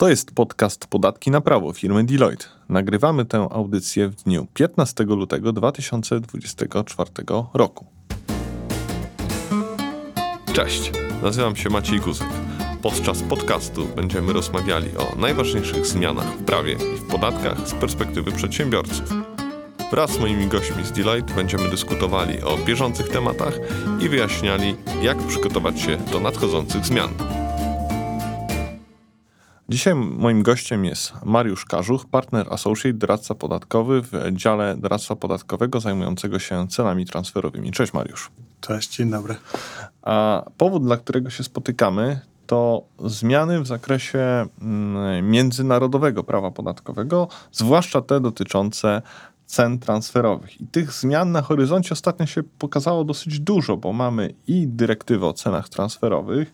To jest podcast Podatki na prawo firmy Deloitte. Nagrywamy tę audycję w dniu 15 lutego 2024 roku. Cześć, nazywam się Maciej Guzek. Podczas podcastu będziemy rozmawiali o najważniejszych zmianach w prawie i w podatkach z perspektywy przedsiębiorców. Wraz z moimi gośćmi z Deloitte będziemy dyskutowali o bieżących tematach i wyjaśniali, jak przygotować się do nadchodzących zmian. Dzisiaj moim gościem jest Mariusz Karzuch, partner associate, doradca podatkowy w dziale doradztwa podatkowego zajmującego się cenami transferowymi. Cześć Mariusz. Cześć, dzień dobry. A powód, dla którego się spotykamy, to zmiany w zakresie mm, międzynarodowego prawa podatkowego, zwłaszcza te dotyczące cen transferowych. I tych zmian na horyzoncie ostatnio się pokazało dosyć dużo, bo mamy i dyrektywę o cenach transferowych,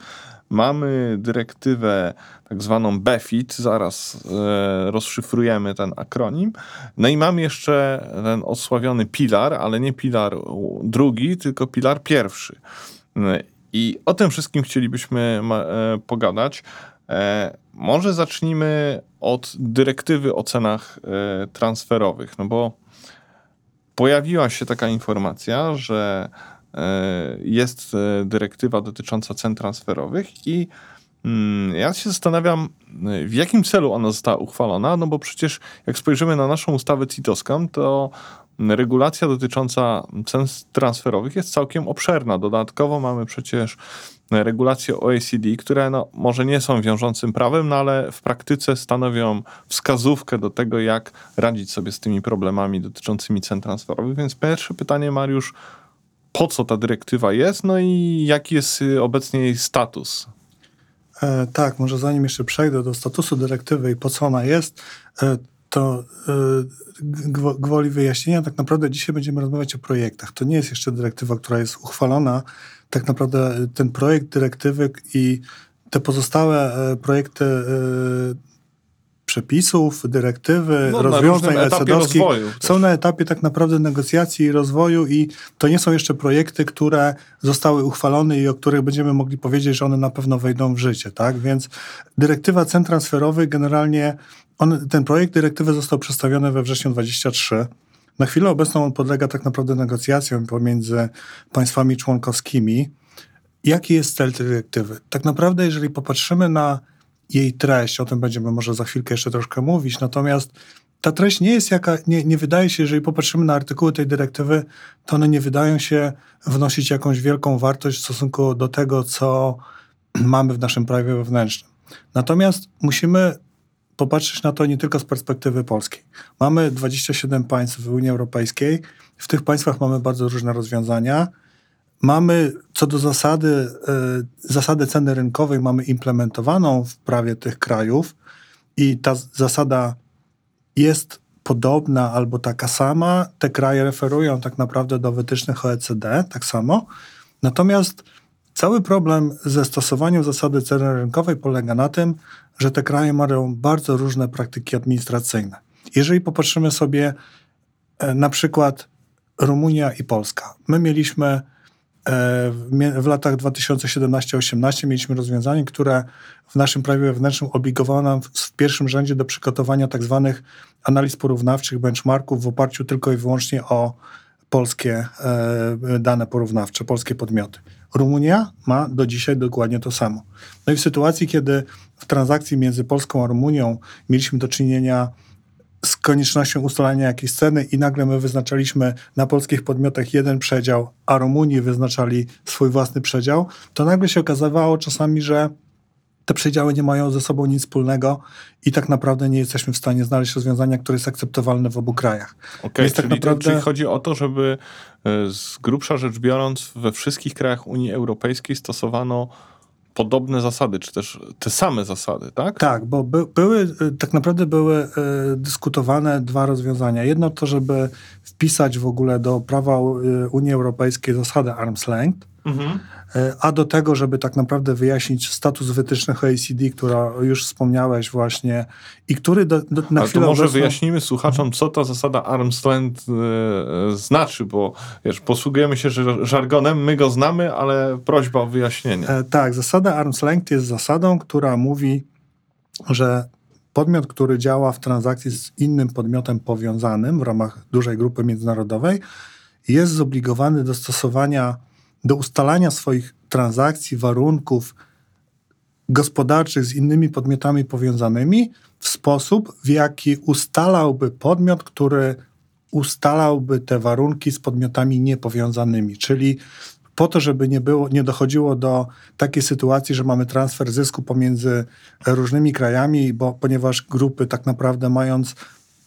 mamy dyrektywę tak zwaną BEFIT, zaraz e, rozszyfrujemy ten akronim. No i mamy jeszcze ten osławiony pilar, ale nie pilar drugi, tylko pilar pierwszy. I o tym wszystkim chcielibyśmy e, pogadać. E, może zacznijmy od dyrektywy o cenach e, transferowych, no bo pojawiła się taka informacja, że jest dyrektywa dotycząca cen transferowych i mm, ja się zastanawiam, w jakim celu ona została uchwalona, no bo przecież jak spojrzymy na naszą ustawę CITOSKAM, to regulacja dotycząca cen transferowych jest całkiem obszerna. Dodatkowo mamy przecież regulacje OECD, które no, może nie są wiążącym prawem, no ale w praktyce stanowią wskazówkę do tego, jak radzić sobie z tymi problemami dotyczącymi cen transferowych. Więc pierwsze pytanie, Mariusz, po co ta dyrektywa jest, no i jaki jest obecnie jej status? E, tak, może zanim jeszcze przejdę do statusu dyrektywy i po co ona jest, e, to e, gwoli wyjaśnienia, tak naprawdę dzisiaj będziemy rozmawiać o projektach. To nie jest jeszcze dyrektywa, która jest uchwalona. Tak naprawdę ten projekt dyrektywy i te pozostałe e, projekty e, przepisów, dyrektywy, no, rozwiązań ECD-owskich są na etapie tak naprawdę negocjacji i rozwoju i to nie są jeszcze projekty, które zostały uchwalone i o których będziemy mogli powiedzieć, że one na pewno wejdą w życie, tak? Więc dyrektywa cen transferowych generalnie on, ten projekt dyrektywy został przedstawiony we wrześniu 23. Na chwilę obecną on podlega tak naprawdę negocjacjom pomiędzy państwami członkowskimi. Jaki jest cel tej dyrektywy? Tak naprawdę, jeżeli popatrzymy na jej treść, o tym będziemy może za chwilkę jeszcze troszkę mówić, natomiast ta treść nie jest jaka, nie, nie wydaje się, jeżeli popatrzymy na artykuły tej dyrektywy, to one nie wydają się wnosić jakąś wielką wartość w stosunku do tego, co mamy w naszym prawie wewnętrznym. Natomiast musimy popatrzeć na to nie tylko z perspektywy polskiej. Mamy 27 państw w Unii Europejskiej. W tych państwach mamy bardzo różne rozwiązania. Mamy co do zasady, y, zasady ceny rynkowej mamy implementowaną w prawie tych krajów i ta zasada jest podobna albo taka sama. Te kraje referują tak naprawdę do wytycznych OECD, tak samo. Natomiast cały problem ze stosowaniem zasady ceny rynkowej polega na tym, że te kraje mają bardzo różne praktyki administracyjne. Jeżeli popatrzymy sobie e, na przykład Rumunia i Polska. My mieliśmy e, w latach 2017-18 mieliśmy rozwiązanie, które w naszym prawie wewnętrznym obligowało nam w pierwszym rzędzie do przygotowania tak zwanych analiz porównawczych, benchmarków w oparciu tylko i wyłącznie o polskie e, dane porównawcze, polskie podmioty. Rumunia ma do dzisiaj dokładnie to samo. No i w sytuacji, kiedy w transakcji między Polską a Rumunią mieliśmy do czynienia z koniecznością ustalania jakiejś ceny i nagle my wyznaczaliśmy na polskich podmiotach jeden przedział, a Rumunii wyznaczali swój własny przedział, to nagle się okazywało czasami, że te przedziały nie mają ze sobą nic wspólnego i tak naprawdę nie jesteśmy w stanie znaleźć rozwiązania, które jest akceptowalne w obu krajach. Okay, tak czyli, naprawdę... czyli chodzi o to, żeby e, z grubsza rzecz biorąc we wszystkich krajach Unii Europejskiej stosowano podobne zasady, czy też te same zasady, tak? Tak, bo by, były, e, tak naprawdę były y, dyskutowane dwa rozwiązania. Jedno to, żeby wpisać w ogóle do prawa Unii Europejskiej zasadę arm's length, mhm. E, a do tego, żeby tak naprawdę wyjaśnić status wytycznych OECD, która już wspomniałeś właśnie i który do, do, na Ale chwilę może obecną... wyjaśnimy słuchaczom, co ta zasada arm's length e, znaczy, bo wiesz, posługujemy się żargonem, my go znamy, ale prośba o wyjaśnienie. E, tak, zasada arm's length jest zasadą, która mówi że podmiot, który działa w transakcji z innym podmiotem powiązanym w ramach dużej grupy międzynarodowej, jest zobligowany do stosowania, do ustalania swoich transakcji, warunków gospodarczych z innymi podmiotami powiązanymi w sposób, w jaki ustalałby podmiot, który ustalałby te warunki z podmiotami niepowiązanymi. Czyli po to, żeby nie, było, nie dochodziło do takiej sytuacji, że mamy transfer zysku pomiędzy różnymi krajami, bo ponieważ grupy tak naprawdę mając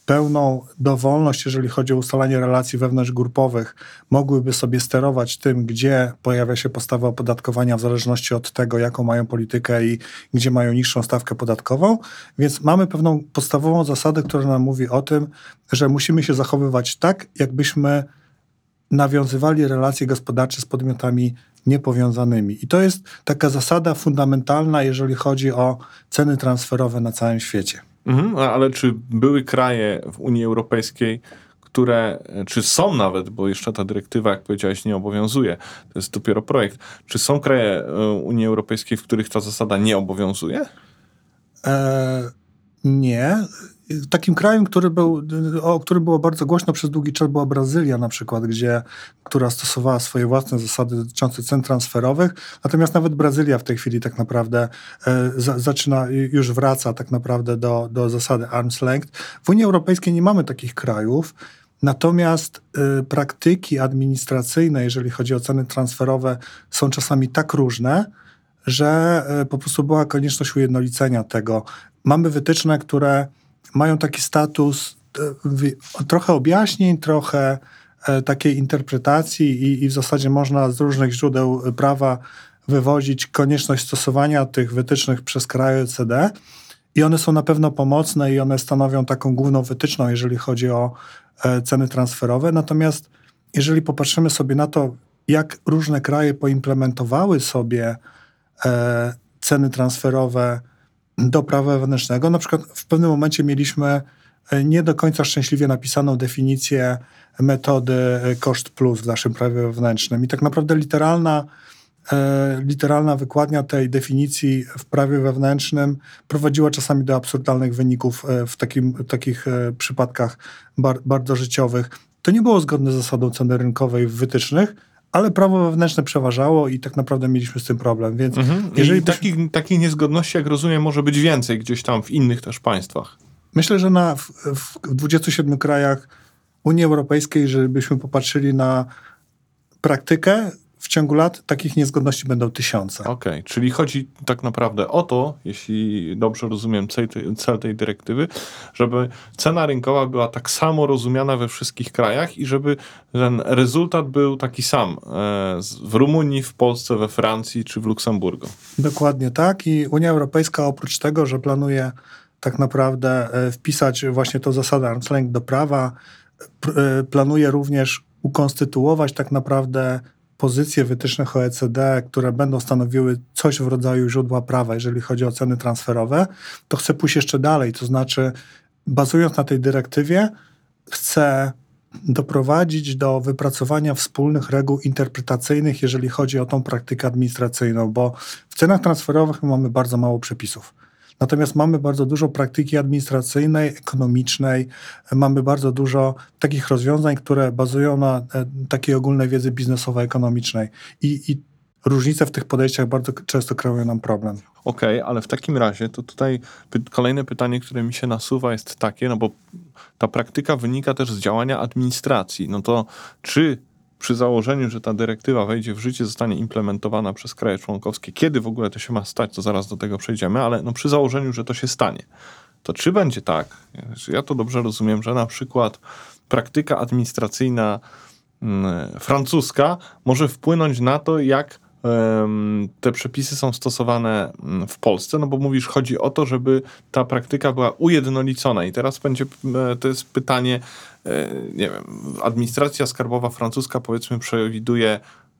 pełną dowolność, jeżeli chodzi o ustalanie relacji wewnątrzgrupowych, mogłyby sobie sterować tym, gdzie pojawia się postawa opodatkowania w zależności od tego, jaką mają politykę i gdzie mają niższą stawkę podatkową. Więc mamy pewną podstawową zasadę, która nam mówi o tym, że musimy się zachowywać tak, jakbyśmy nawiązywali relacje gospodarcze z podmiotami niepowiązanymi. I to jest taka zasada fundamentalna, jeżeli chodzi o ceny transferowe na całym świecie. Mhm, ale czy były kraje w Unii Europejskiej, które, czy są nawet, bo jeszcze ta dyrektywa, jak powiedziałeś, nie obowiązuje, to jest dopiero projekt, czy są kraje e, Unii Europejskiej, w których ta zasada nie obowiązuje? E, nie. Takim krajem, który był, o którym było bardzo głośno przez długi czas, była Brazylia na przykład, gdzie, która stosowała swoje własne zasady dotyczące cen transferowych. Natomiast nawet Brazylia w tej chwili tak naprawdę e, za, zaczyna, już wraca tak naprawdę do, do zasady arm's length. W Unii Europejskiej nie mamy takich krajów. Natomiast y, praktyki administracyjne, jeżeli chodzi o ceny transferowe, są czasami tak różne, że y, po prostu była konieczność ujednolicenia tego. Mamy wytyczne, które mają taki status e, trochę objaśnień, trochę e, takiej interpretacji i, i w zasadzie można z różnych źródeł prawa wywodzić konieczność stosowania tych wytycznych przez kraje OECD i one są na pewno pomocne i one stanowią taką główną wytyczną, jeżeli chodzi o e, ceny transferowe. Natomiast jeżeli popatrzymy sobie na to, jak różne kraje poimplementowały sobie ceny transferowe do prawa wewnętrznego. Na przykład w pewnym momencie mieliśmy e, nie do końca szczęśliwie napisaną definicję metody e, koszt plus w naszym prawie wewnętrznym. I tak naprawdę literalna, e, literalna wykładnia tej definicji w prawie wewnętrznym prowadziła czasami do absurdalnych wyników w takim, takich przypadkach bar, bardzo życiowych. To nie było zgodne z zasadą ceny rynkowej w wytycznych, ale prawo wewnętrzne przeważało i tak naprawdę mieliśmy z tym problem. Więc mhm. jeżeli I takich, takich niezgodności, jak rozumiem, może być więcej gdzieś tam w innych też państwach. Myślę, że na, w, w 27 krajach Unii Europejskiej, żebyśmy popatrzyli na praktykę, w ciągu lat takich niezgodności będą tysiące. Okej, okay, czyli chodzi tak naprawdę o to, jeśli dobrze rozumiem cel tej, cel tej dyrektywy, żeby cena rynkowa była tak samo rozumiana we wszystkich krajach i żeby ten rezultat był taki sam e, w Rumunii, w Polsce, we Francji czy w Luksemburgu. Dokładnie tak i Unia Europejska oprócz tego, że planuje tak naprawdę e, wpisać właśnie tą zasadę arm's length do prawa, e, planuje również ukonstytuować tak naprawdę pozycje wytycznych OECD, które będą stanowiły coś w rodzaju źródła prawa, jeżeli chodzi o ceny transferowe, to chcę pójść jeszcze dalej. To znaczy, bazując na tej dyrektywie, chcę doprowadzić do wypracowania wspólnych reguł interpretacyjnych, jeżeli chodzi o tą praktykę administracyjną, bo w cenach transferowych mamy bardzo mało przepisów. Natomiast mamy bardzo dużo praktyki administracyjnej, ekonomicznej, mamy bardzo dużo takich rozwiązań, które bazują na e, takiej ogólnej wiedzy biznesowo-ekonomicznej. I, i różnice w tych podejściach bardzo często kreują nam problem. Okej, okay, ale w takim razie to tutaj kolejne pytanie, które mi się nasuwa jest takie, no bo ta praktyka wynika też z działania administracji. No to czy przy założeniu, że ta dyrektywa wejdzie w życie, zostanie implementowana przez kraje członkowskie, kiedy w ogóle to się ma stać, to zaraz do tego przejdziemy, ale no przy założeniu, że to się stanie, to czy będzie tak, ja to dobrze rozumiem, że na przykład praktyka administracyjna mm, francuska może wpłynąć na to, jak te przepisy są stosowane mm, w Polsce, no bo mówisz, chodzi o to, żeby ta praktyka była ujednolicona. I teraz będzie, e, to jest pytanie, e, nie wiem, administracja skarbowa francuska powiedzmy przewiduje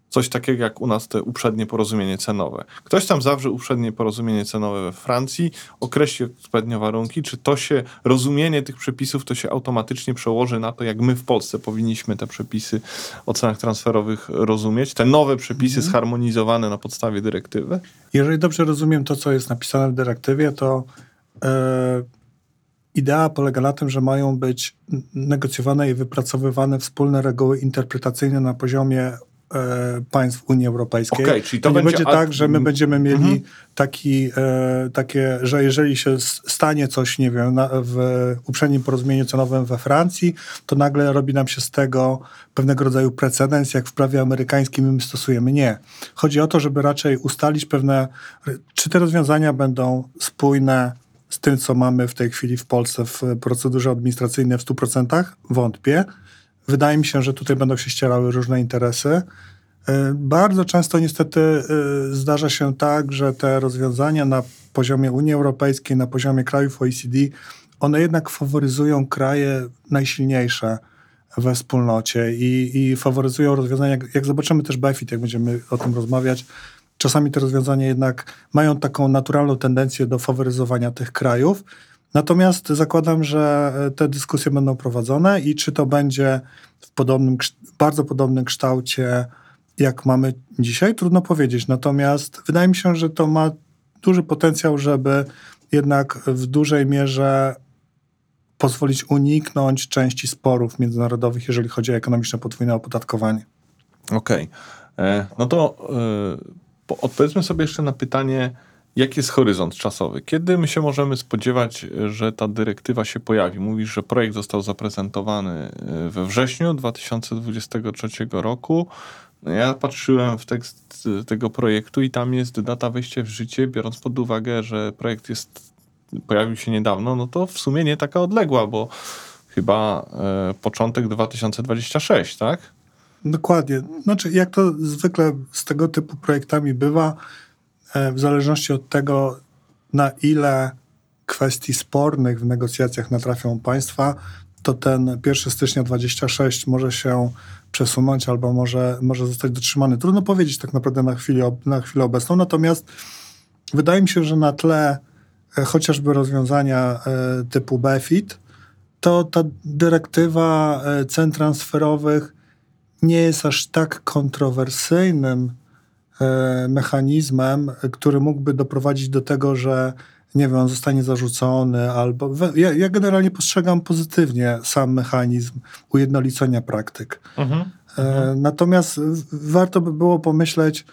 coś takiego jak u nas te uprzednie porozumienie cenowe. Ktoś tam zawrze uprzednie porozumienie cenowe we Francji, określi odpowiednio warunki, czy to się, rozumienie tych przepisów to się automatycznie przełoży na to, jak my w Polsce powinniśmy te przepisy o cenach transferowych rozumieć, te nowe przepisy mhm. zharmonizowane na podstawie dyrektywy? Jeżeli dobrze rozumiem to, co jest napisane w dyrektywie, to idea polega na tym, że mają być negocjowane i wypracowywane wspólne reguły interpretacyjne na poziomie E, państw Unii Europejskiej. Okay, czyli to, to nie będzie, tak, że my będziemy mieli mhm. taki, e, takie, że jeżeli się stanie coś, nie wiem, na, w uprzednim porozumieniu cenowym we Francji, to nagle robi nam się z tego pewnego rodzaju precedens, jak w prawie amerykańskim my stosujemy. Nie. Chodzi o to, żeby raczej ustalić pewne, czy te rozwiązania będą spójne z tym, co mamy w tej chwili w Polsce w procedurze administracyjnej w 100%? Wątpię Wydaje mi się, że tutaj będą się ścierały różne interesy. Y, bardzo często niestety y, zdarza się tak, że te rozwiązania na poziomie Unii Europejskiej, na poziomie krajów OECD, one jednak faworyzują kraje najsilniejsze we wspólnocie i, i faworyzują rozwiązania, jak, jak zobaczymy też BEFIT, jak będziemy o tym rozmawiać, czasami te rozwiązania jednak mają taką naturalną tendencję do faworyzowania tych krajów, Natomiast zakładam, że e, te dyskusje będą prowadzone i czy to będzie w podobnym, bardzo podobnym kształcie, jak mamy dzisiaj, trudno powiedzieć. Natomiast wydaje mi się, że to ma duży potencjał, żeby jednak w dużej mierze pozwolić uniknąć części sporów międzynarodowych, jeżeli chodzi o ekonomiczne podwójne opodatkowanie. Okej. Okay. E, no to yy, odpowiedzmy sobie jeszcze na pytanie, Jaki jest horyzont czasowy? Kiedy my się możemy spodziewać, że ta dyrektywa się pojawi? Mówisz, że projekt został zaprezentowany e, we wrześniu 2023 roku. No ja patrzyłem w tekst tego projektu i tam jest data wejścia w życie, biorąc pod uwagę, że projekt jest, pojawił się niedawno, no to w sumie nie taka odległa, bo chyba e, początek 2026, tak? Dokładnie. Znaczy, jak to zwykle z tego typu projektami bywa, E, w zależności od tego, na ile kwestii spornych w negocjacjach natrafią państwa, to ten 1 stycznia 26 może się przesunąć albo może, może zostać dotrzymany. Trudno powiedzieć tak naprawdę na chwilę, na chwilę obecną, natomiast wydaje mi się, że na tle e, chociażby rozwiązania e, typu BEFIT, to ta dyrektywa cen transferowych nie jest aż tak kontrowersyjnym E, mechanizmem, który mógłby doprowadzić do tego, że nie wiem, on zostanie zarzucony, albo. Ja, ja generalnie postrzegam pozytywnie sam mechanizm ujednolicenia praktyk. Mhm. E, natomiast warto by było pomyśleć,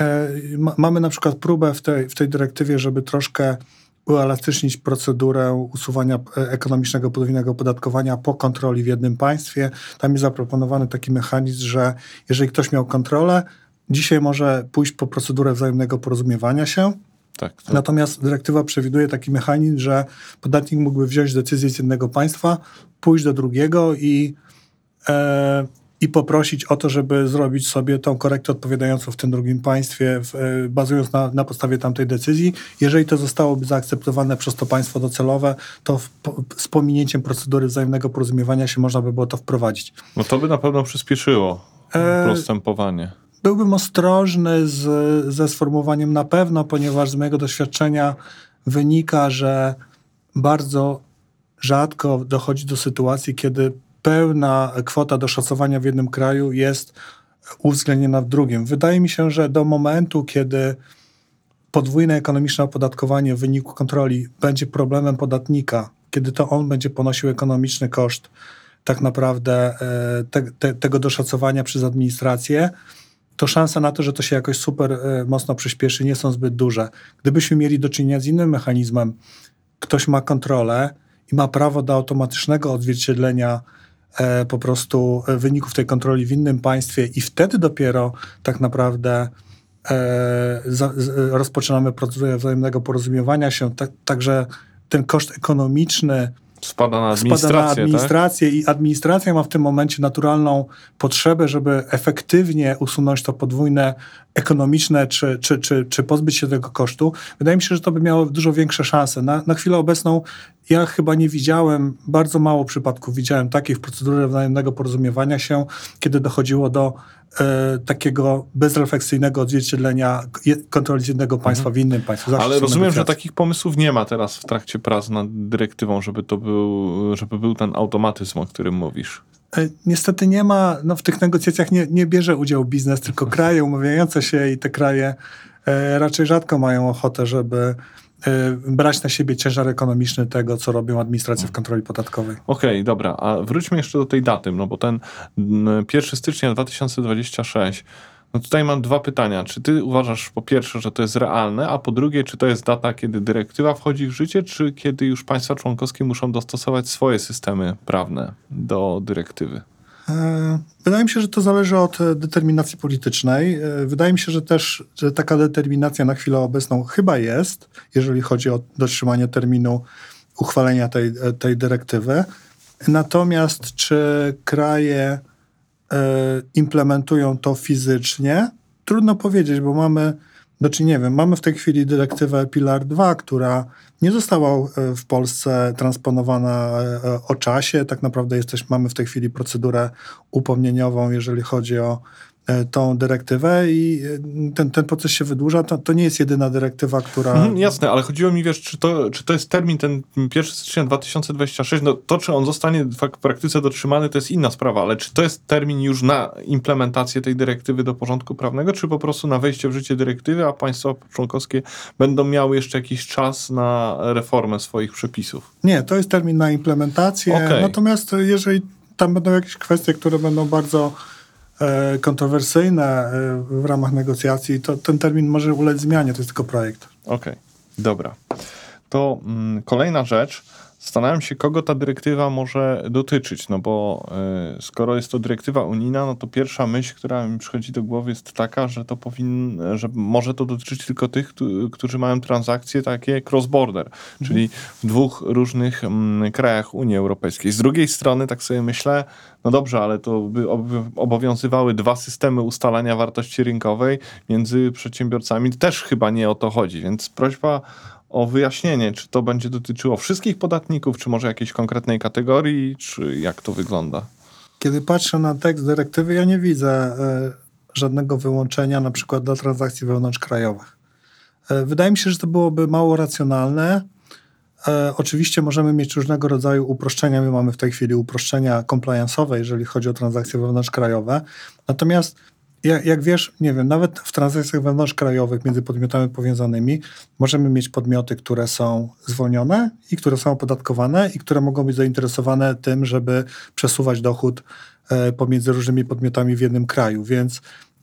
e, ma, mamy na przykład próbę w tej, w tej dyrektywie, żeby troszkę uelastycznić procedurę usuwania e, ekonomicznego podwójnego opodatkowania po kontroli w jednym państwie. Tam jest zaproponowany taki mechanizm, że jeżeli ktoś miał kontrolę, Dzisiaj może pójść po procedurę wzajemnego porozumiewania się. Tak, tak. Natomiast dyrektywa przewiduje taki mechanizm, że podatnik mógłby wziąć decyzję z jednego państwa, pójść do drugiego i, e, i poprosić o to, żeby zrobić sobie tą korektę odpowiadającą w tym drugim państwie, w, e, bazując na, na podstawie tamtej decyzji. Jeżeli to zostałoby zaakceptowane przez to państwo docelowe, to w, z pominięciem procedury wzajemnego porozumiewania się można by było to wprowadzić. No to by na pewno przyspieszyło e, postępowanie. Byłbym ostrożny z, ze sformułowaniem na pewno, ponieważ z mojego doświadczenia wynika, że bardzo rzadko dochodzi do sytuacji, kiedy pełna kwota do szacowania w jednym kraju jest uwzględniona w drugim. Wydaje mi się, że do momentu, kiedy podwójne ekonomiczne opodatkowanie w wyniku kontroli będzie problemem podatnika, kiedy to on będzie ponosił ekonomiczny koszt tak naprawdę e, te, te, tego doszacowania przez administrację, to szanse na to, że to się jakoś super e, mocno przyspieszy, nie są zbyt duże. Gdybyśmy mieli do czynienia z innym mechanizmem, ktoś ma kontrolę i ma prawo do automatycznego odzwierciedlenia e, po prostu e, wyników tej kontroli w innym państwie i wtedy dopiero tak naprawdę rozpoczynamy procedurę wzajemnego porozumiewania się, tak, także ten koszt ekonomiczny spada na administrację. Spada na administrację tak? i administracja ma w tym momencie naturalną potrzebę, żeby efektywnie usunąć to podwójne ekonomiczne, czy, czy, czy, czy pozbyć się tego kosztu. Wydaje mi się, że to by miało dużo większe szanse. Na, na chwilę obecną ja chyba nie widziałem, bardzo mało przypadków widziałem takich w procedurze wzajemnego porozumiewania się, kiedy dochodziło do e, takiego bezrefleksyjnego odzwierciedlenia kontroli jednego państwa mhm. w innym państwie. Zawsze Ale rozumiem, że takich pomysłów nie ma teraz w trakcie prac nad dyrektywą, żeby to był, żeby był ten automatyzm, o którym mówisz. E, niestety nie ma, no w tych negocjacjach nie, nie bierze udziału biznes, tylko kraje umawiające się i te kraje e, raczej rzadko mają ochotę, żeby brać na siebie ciężar ekonomiczny tego, co robią administracje w kontroli podatkowej. Okej, okay, dobra, a wróćmy jeszcze do tej daty, no bo ten 1 stycznia 2026 no tutaj mam dwa pytania. Czy ty uważasz po pierwsze, że to jest realne, a po drugie, czy to jest data, kiedy dyrektywa wchodzi w życie, czy kiedy już państwa członkowskie muszą dostosować swoje systemy prawne do dyrektywy? E, wydaje mi się, że to zależy od e, determinacji politycznej. E, wydaje mi się, że też że taka determinacja na chwilę obecną chyba jest, jeżeli chodzi o dotrzymanie terminu uchwalenia tej, tej dyrektywy. Natomiast czy kraje implementują to fizycznie? Trudno powiedzieć, bo mamy znaczy nie wiem, mamy w tej chwili dyrektywę Pilar 2, która nie została e, w Polsce transponowana e, o czasie. Tak naprawdę jesteś, mamy w tej chwili procedurę upomnieniową, jeżeli chodzi o E, tą dyrektywę i e, ten, ten proces się wydłuża. To, to nie jest jedyna dyrektywa, która... Mhm, jasne, ale chodziło mi, wiesz, czy to, czy to jest termin ten 1 stycznia 2026, no to, czy on zostanie w praktyce dotrzymany, to jest inna sprawa, ale czy to jest termin już na implementację tej dyrektywy do porządku prawnego, czy po prostu na wejście w życie dyrektywy, a państwa członkowskie będą miały jeszcze jakiś czas na reformę swoich przepisów? Nie, to jest termin na implementację, okay. natomiast jeżeli tam będą jakieś kwestie, które będą bardzo E, kontrowersyjne e, w ramach negocjacji, to ten termin może ulec zmianie, to jest tylko projekt. Okej, okay. dobra. To mm, kolejna rzecz. Zastanawiam się, kogo ta dyrektywa może dotyczyć, no bo y, skoro jest to dyrektywa unijna, no to pierwsza myśl, która mi przychodzi do głowy jest taka, że to powinno, że może to dotyczyć tylko tych, którzy mają transakcje takie cross-border, mhm. czyli w dwóch różnych mm, krajach Unii Europejskiej. Z drugiej strony, tak sobie myślę, no dobrze, ale to by obowiązywały dwa systemy ustalania wartości rynkowej między przedsiębiorcami. Też chyba nie o to chodzi, więc prośba o wyjaśnienie, czy to będzie dotyczyło wszystkich podatników, czy może jakiejś konkretnej kategorii, czy jak to wygląda? Kiedy patrzę na tekst dyrektywy, ja nie widzę y, żadnego wyłączenia na przykład dla transakcji wewnątrzkrajowych. Y, wydaje mi się, że to byłoby mało racjonalne. Y, oczywiście możemy mieć różnego rodzaju uproszczenia. My mamy w tej chwili uproszczenia compliance'owe, jeżeli chodzi o transakcje wewnątrzkrajowe. Natomiast jak, jak wiesz, nie wiem, nawet w transakcjach wewnątrzkrajowych między podmiotami powiązanymi możemy mieć podmioty, które są zwolnione i które są opodatkowane i które mogą być zainteresowane tym, żeby przesuwać dochód e, pomiędzy różnymi podmiotami w jednym kraju. Więc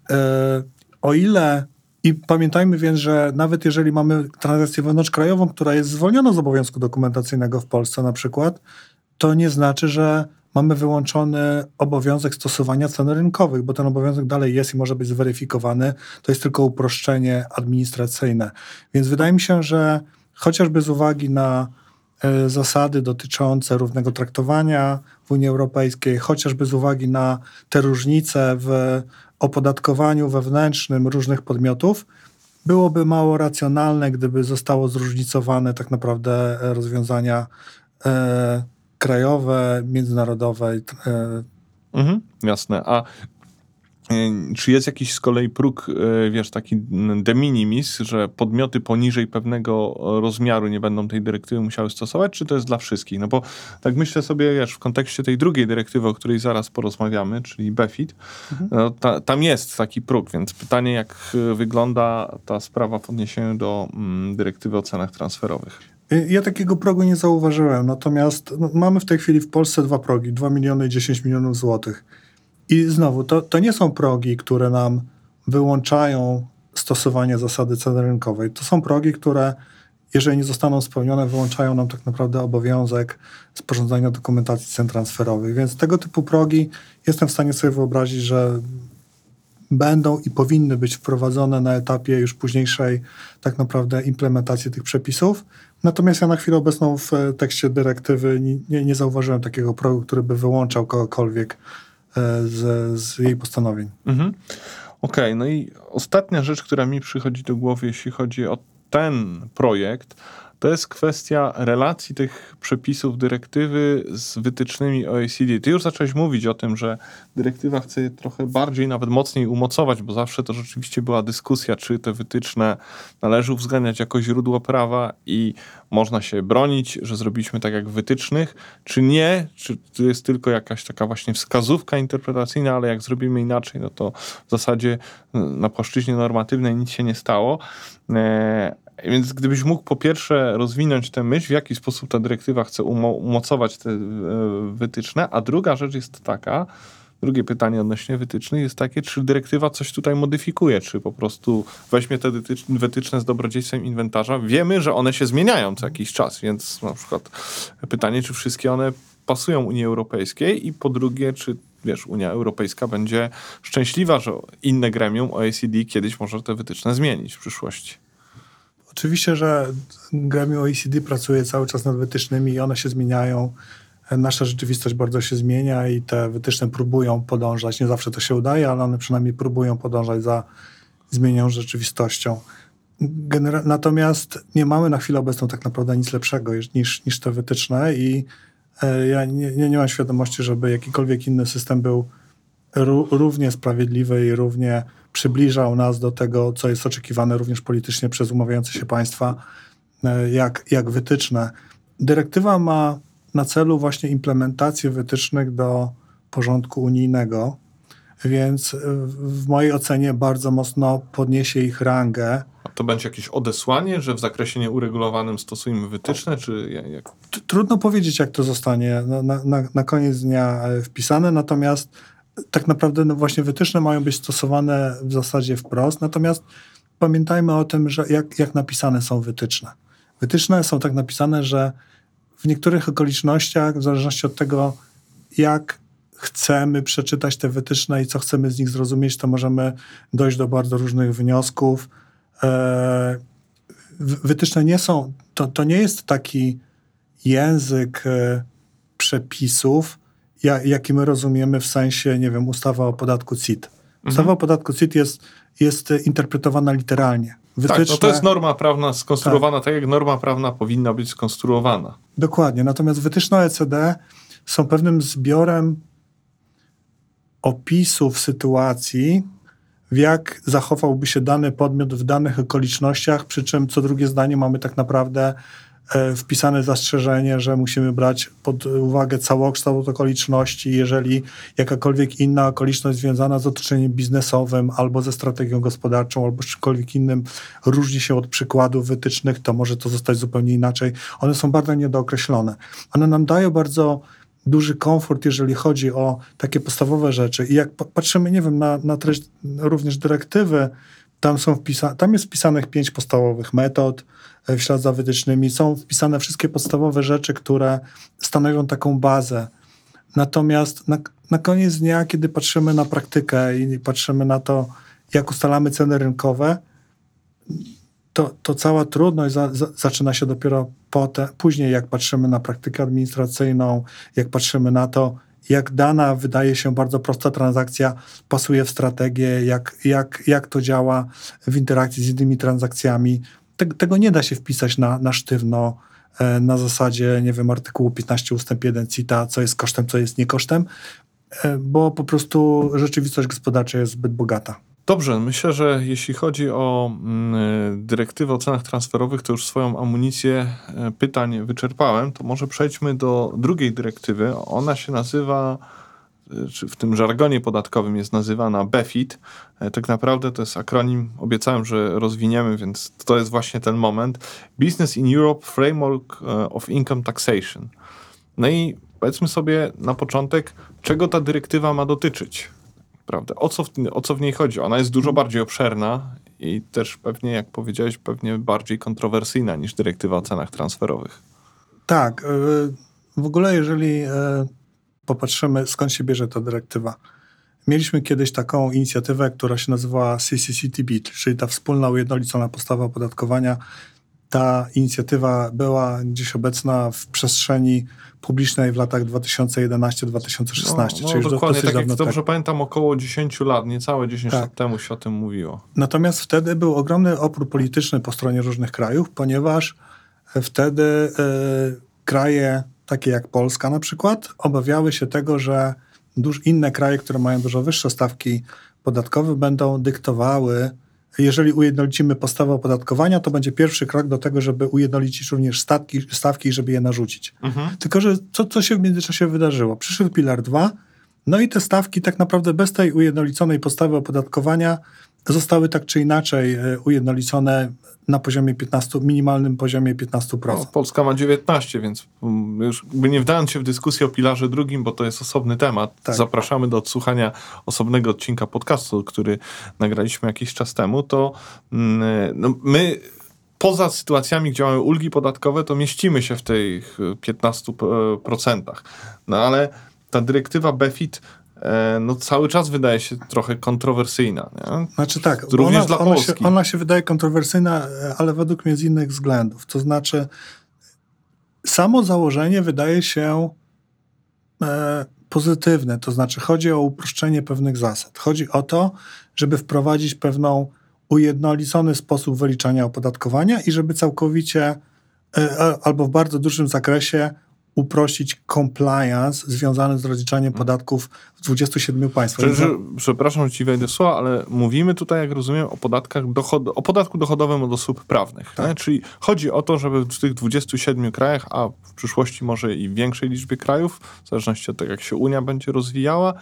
e, o ile i pamiętajmy więc, że nawet jeżeli mamy transakcję wewnątrzkrajową, która jest zwolniona z obowiązku dokumentacyjnego w Polsce na przykład, to nie znaczy, że mamy wyłączony obowiązek stosowania cen rynkowych, bo ten obowiązek dalej jest i może być zweryfikowany. To jest tylko uproszczenie administracyjne. Więc wydaje mi się, że chociażby z uwagi na e, zasady dotyczące równego traktowania w Unii Europejskiej, chociażby z uwagi na te różnice w opodatkowaniu wewnętrznym różnych podmiotów, byłoby mało racjonalne, gdyby zostało zróżnicowane tak naprawdę rozwiązania e, krajowe, międzynarodowe. E, mhm, jasne. A e, czy jest jakiś z kolei próg, e, wiesz, taki de minimis, że podmioty poniżej pewnego rozmiaru nie będą tej dyrektywy musiały stosować, czy to jest dla wszystkich? No bo tak myślę sobie, wiesz, w kontekście tej drugiej dyrektywy, o której zaraz porozmawiamy, czyli BEFIT, mhm. no, ta, tam jest taki próg, więc pytanie, jak wygląda ta sprawa w odniesieniu do mm, dyrektywy o cenach transferowych? Ja takiego progu nie zauważyłem, natomiast no, mamy w tej chwili w Polsce dwa progi, 2 miliony i 10 milionów złotych. I znowu, to, to nie są progi, które nam wyłączają stosowanie zasady ceny rynkowej. To są progi, które jeżeli nie zostaną spełnione, wyłączają nam tak naprawdę obowiązek sporządzania dokumentacji cen transferowych. Więc tego typu progi jestem w stanie sobie wyobrazić, że będą i powinny być wprowadzone na etapie już późniejszej tak naprawdę implementacji tych przepisów. Natomiast ja na chwilę obecną w e, tekście dyrektywy nie, nie zauważyłem takiego progu, który by wyłączał kogokolwiek e, z, z jej postanowień. Mhm. Okej, okay, no i ostatnia rzecz, która mi przychodzi do głowy, jeśli chodzi o ten projekt, to jest kwestia relacji tych przepisów dyrektywy z wytycznymi OECD. Ty już zacząłeś mówić o tym, że dyrektywa chce je trochę bardziej, nawet mocniej umocować, bo zawsze to rzeczywiście była dyskusja, czy te wytyczne należy uwzględniać jako źródło prawa i można się bronić, że zrobiliśmy tak jak w wytycznych, czy nie, czy to jest tylko jakaś taka właśnie wskazówka interpretacyjna, ale jak zrobimy inaczej, no to w zasadzie na płaszczyźnie normatywnej nic się nie stało. E, Więc gdybyś mógł po pierwsze rozwinąć tę myśl, w jaki sposób ta dyrektywa chce umocować te e, wytyczne, a druga rzecz jest taka, drugie pytanie odnośnie wytycznych jest takie, czy dyrektywa coś tutaj modyfikuje, czy po prostu weźmie te wytyczne z dobrodziejstwem inwentarza. Wiemy, że one się zmieniają co jakiś czas, więc na przykład pytanie, czy wszystkie one pasują Unii Europejskiej i po drugie, czy wiesz, Unia Europejska będzie szczęśliwa, że inne gremium OECD kiedyś może te wytyczne zmienić w przyszłości. Oczywiście, że gremium OECD pracuje cały czas nad wytycznymi i one się zmieniają. Nasza rzeczywistość bardzo się zmienia i te wytyczne próbują podążać. Nie zawsze to się udaje, ale one przynajmniej próbują podążać za zmienią rzeczywistością. Genera natomiast nie mamy na chwilę obecną tak naprawdę nic lepszego niż, niż te wytyczne i e, ja nie, nie, nie mam świadomości, żeby jakikolwiek inny system był równie sprawiedliwy i równie przybliżał nas do tego, co jest oczekiwane również politycznie przez umawiające się państwa, e, jak, jak wytyczne. Dyrektywa ma na celu właśnie implementację wytycznych do porządku unijnego, więc e, w mojej ocenie bardzo mocno podniesie ich rangę. A to będzie jakieś odesłanie, że w zakresie nieuregulowanym stosujemy wytyczne, czy jak? Trudno powiedzieć, jak to zostanie na, na, na koniec dnia e, wpisane, natomiast tak naprawdę no właśnie wytyczne mają być stosowane w zasadzie wprost, natomiast pamiętajmy o tym, że jak, jak napisane są wytyczne. Wytyczne są tak napisane, że w niektórych okolicznościach, w zależności od tego, jak chcemy przeczytać te wytyczne i co chcemy z nich zrozumieć, to możemy dojść do bardzo różnych wniosków. E, wytyczne nie są, to, to nie jest taki język e, przepisów, jaki my rozumiemy w sensie, nie wiem, ustawa o podatku CIT. Ustawa mhm. o podatku CIT jest, jest interpretowana literalnie. Wytyczne, tak, no to jest norma prawna skonstruowana tak. tak, jak norma prawna powinna być skonstruowana. Dokładnie. Natomiast wytyczne OECD są pewnym zbiorem opisów sytuacji, w jak zachowałby się dany podmiot w danych okolicznościach, przy czym co drugie zdanie mamy tak naprawdę wpisane zastrzeżenie, że musimy brać pod uwagę całokształt okoliczności, jeżeli jakakolwiek inna okoliczność związana z otoczeniem biznesowym albo ze strategią gospodarczą albo z czymkolwiek innym różni się od przykładów wytycznych, to może to zostać zupełnie inaczej. One są bardzo niedookreślone. One nam dają bardzo duży komfort, jeżeli chodzi o takie podstawowe rzeczy. I jak patrzymy, nie wiem, na, na treść również dyrektywy, tam, są wpisa- tam jest wpisanych pięć podstawowych metod, w ślad za wytycznymi. Są wpisane wszystkie podstawowe rzeczy, które stanowią taką bazę. Natomiast na, na koniec dnia, kiedy patrzymy na praktykę i patrzymy na to, jak ustalamy ceny rynkowe, to, to cała trudność za, za, zaczyna się dopiero potem, później, jak patrzymy na praktykę administracyjną, jak patrzymy na to, jak dana wydaje się bardzo prosta transakcja pasuje w strategię, jak, jak, jak to działa w interakcji z innymi transakcjami, te, tego nie da się wpisać na, na sztywno e, na zasadzie, nie wiem, artykułu 15 ustęp 1 CITA, co jest kosztem, co jest nie kosztem, e, bo po prostu rzeczywistość gospodarcza jest zbyt bogata. Dobrze, myślę, że jeśli chodzi o mm, dyrektywę o cenach transferowych, to już swoją amunicję e, pytań wyczerpałem. To może przejdźmy do drugiej dyrektywy. Ona się nazywa czy w tym żargonie podatkowym jest nazywana BEFIT. E, tak naprawdę to jest akronim, obiecałem, że rozwiniemy, więc to jest właśnie ten moment. Business in Europe Framework e, of Income Taxation. No i powiedzmy sobie na początek, czego ta dyrektywa ma dotyczyć. Prawda? O, co w, o co w niej chodzi? Ona jest dużo bardziej obszerna i też pewnie, jak powiedziałeś, pewnie bardziej kontrowersyjna niż dyrektywa o cenach transferowych. Tak. E, w ogóle, jeżeli popatrzymy, skąd się bierze ta dyrektywa. Mieliśmy kiedyś taką inicjatywę, która się nazywała CCCTB, czyli ta wspólna ujednolicona postawa opodatkowania. Ta inicjatywa była gdzieś obecna w przestrzeni publicznej w latach 2011-2016. No, no czyli dokładnie, tak jak dobrze tak. pamiętam, około 10 lat, niecałe 10 tak. lat temu się o tym mówiło. Natomiast wtedy był ogromny opór polityczny po stronie różnych krajów, ponieważ wtedy y, kraje takie jak Polska na przykład, obawiały się tego, że duż, inne kraje, które mają dużo wyższe stawki podatkowe, będą dyktowały, jeżeli ujednolicimy postawę opodatkowania, to będzie pierwszy krok do tego, żeby ujednolicić również stawki, stawki żeby je narzucić. Mhm. Tylko, że co, co się w międzyczasie wydarzyło? Przyszedł Pilar 2, no i te stawki tak naprawdę bez tej ujednoliconej postawy opodatkowania zostały tak czy inaczej e, ujednolicone na poziomie 15, minimalnym poziomie 15%. No, Polska ma 19, więc mm, już nie wdając się w dyskusję o pilarze drugim, bo to jest osobny temat, tak. zapraszamy do odsłuchania osobnego odcinka podcastu, który nagraliśmy jakiś czas temu, to mm, no, my poza sytuacjami, gdzie mamy ulgi podatkowe, to mieścimy się w tych 15%. No ale ta dyrektywa BEFIT E, no cały czas wydaje się trochę kontrowersyjna. Nie? Znaczy tak, również ona, dla ona Polski. Się, ona się wydaje kontrowersyjna, e, ale według mnie z innych względów. To znaczy samo założenie wydaje się e, pozytywne, to znaczy chodzi o uproszczenie pewnych zasad. Chodzi o to, żeby wprowadzić pewną ujednolicony sposób wyliczania opodatkowania i żeby całkowicie e, albo w bardzo dużym zakresie uprościć compliance związany z rozliczaniem podatków w 27 państwach. przepraszam, że ci wejdę słowa, ale mówimy tutaj, jak rozumiem, o, podatkach dochod o podatku dochodowym od osób prawnych. Tak. Czyli chodzi o to, żeby w tych 27 krajach, a w przyszłości może i w większej liczbie krajów, w zależności od tego, jak się Unia będzie rozwijała,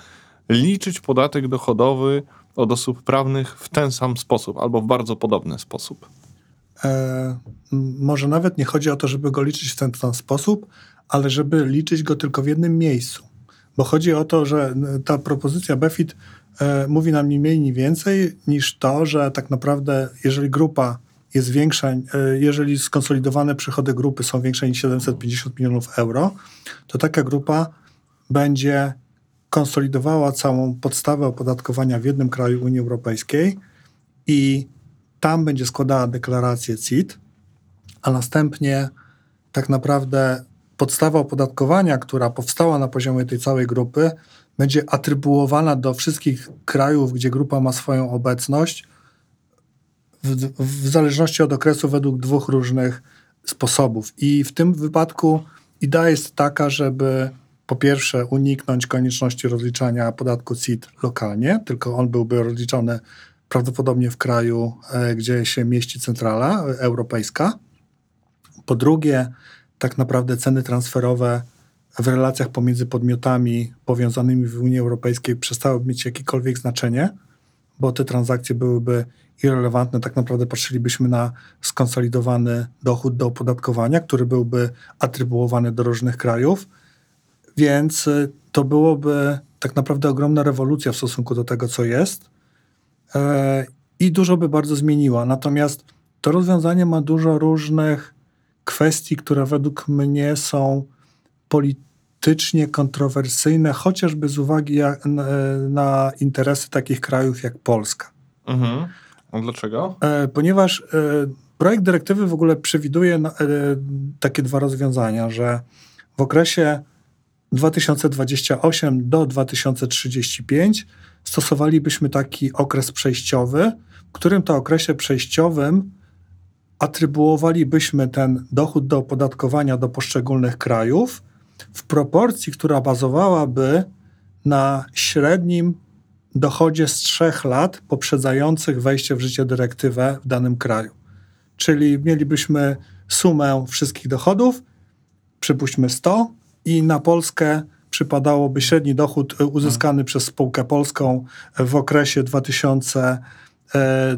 liczyć podatek dochodowy od osób prawnych w ten sam sposób albo w bardzo podobny sposób. E, może nawet nie chodzi o to, żeby go liczyć w ten sam sposób, ale żeby liczyć go tylko w jednym miejscu. Bo chodzi o to, że ta propozycja BEFIT e, mówi nam nie mniej, ni więcej niż to, że tak naprawdę jeżeli grupa jest większa, e, jeżeli skonsolidowane przychody grupy są większe niż 750 milionów euro, to taka grupa będzie konsolidowała całą podstawę opodatkowania w jednym kraju Unii Europejskiej i tam będzie składała deklarację CIT, a następnie tak naprawdę podstawa opodatkowania, która powstała na poziomie tej całej grupy, będzie atrybuowana do wszystkich krajów, gdzie grupa ma swoją obecność, w, w zależności od okresu według dwóch różnych sposobów. I w tym wypadku idea jest taka, żeby po pierwsze uniknąć konieczności rozliczania podatku CIT lokalnie, tylko on byłby rozliczony prawdopodobnie w kraju, e, gdzie się mieści centrala europejska. Po drugie, tak naprawdę ceny transferowe w relacjach pomiędzy podmiotami powiązanymi w Unii Europejskiej przestały mieć jakiekolwiek znaczenie, bo te transakcje byłyby irrelevantne. Tak naprawdę patrzylibyśmy na skonsolidowany dochód do opodatkowania, który byłby atrybuowany do różnych krajów, więc y, to byłoby tak naprawdę ogromna rewolucja w stosunku do tego, co jest e, i dużo by bardzo zmieniła. Natomiast to rozwiązanie ma dużo różnych kwestii, które według mnie są politycznie kontrowersyjne, chociażby z uwagi na, na interesy takich krajów jak Polska. Mhm. A dlaczego? E, ponieważ e, projekt dyrektywy w ogóle przewiduje e, takie dwa rozwiązania, że w okresie 2028 do 2035 stosowalibyśmy taki okres przejściowy, w którym to okresie przejściowym atrybuowalibyśmy ten dochód do opodatkowania do poszczególnych krajów w proporcji, która bazowałaby na średnim dochodzie z trzech lat poprzedzających wejście w życie dyrektywę w danym kraju. Czyli mielibyśmy sumę wszystkich dochodów, przypuśćmy 100 i na Polskę przypadałoby średni dochód uzyskany przez spółkę polską w okresie 2000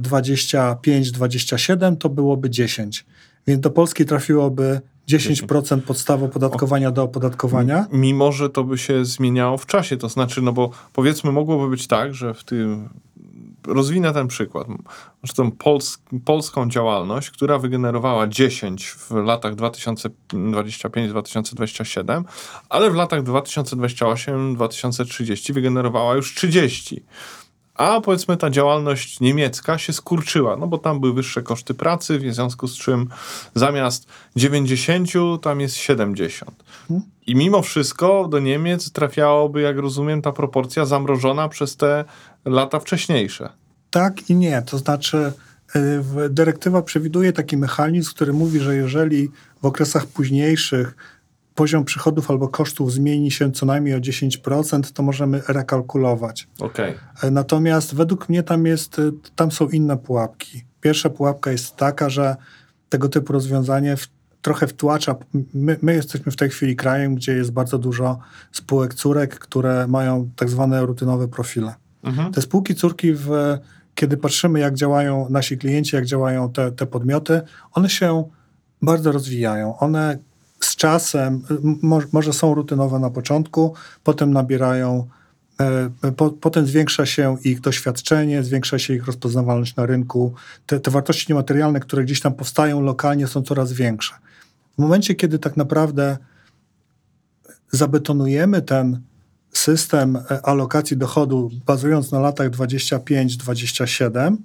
25-27 to byłoby 10. Więc do Polski trafiłoby 10% podstawy opodatkowania do opodatkowania. Mimo, że to by się zmieniało w czasie, to znaczy, no bo powiedzmy mogłoby być tak, że w tym rozwinę ten przykład. Masz tą pols polską działalność, która wygenerowała 10 w latach 2025-2027, ale w latach 2028-2030 wygenerowała już 30 a powiedzmy ta działalność niemiecka się skurczyła, no bo tam były wyższe koszty pracy, w związku z czym zamiast 90 tam jest 70. I mimo wszystko do Niemiec trafiałoby, jak rozumiem, ta proporcja zamrożona przez te lata wcześniejsze. Tak i nie, to znaczy y, dyrektywa przewiduje taki mechanizm, który mówi, że jeżeli w okresach późniejszych poziom przychodów albo kosztów zmieni się co najmniej o 10%, to możemy rekalkulować. Okay. E, natomiast według mnie tam, jest, e, tam są inne pułapki. Pierwsza pułapka jest taka, że tego typu rozwiązanie w, trochę wtłacza. My, my, jesteśmy w tej chwili krajem, gdzie jest bardzo dużo spółek córek, które mają tak zwane rutynowe profile. Mhm. Te spółki córki w kiedy patrzymy, jak działają nasi klienci, jak działają te, te podmioty, one się bardzo rozwijają. One z czasem, może są rutynowe na początku, potem nabierają, e, po, potem zwiększa się ich doświadczenie, zwiększa się ich rozpoznawalność na rynku. Te, te wartości niematerialne, które gdzieś tam powstają lokalnie, są coraz większe. W momencie, kiedy tak naprawdę zabetonujemy ten system e, alokacji dochodu bazując na latach 25-27,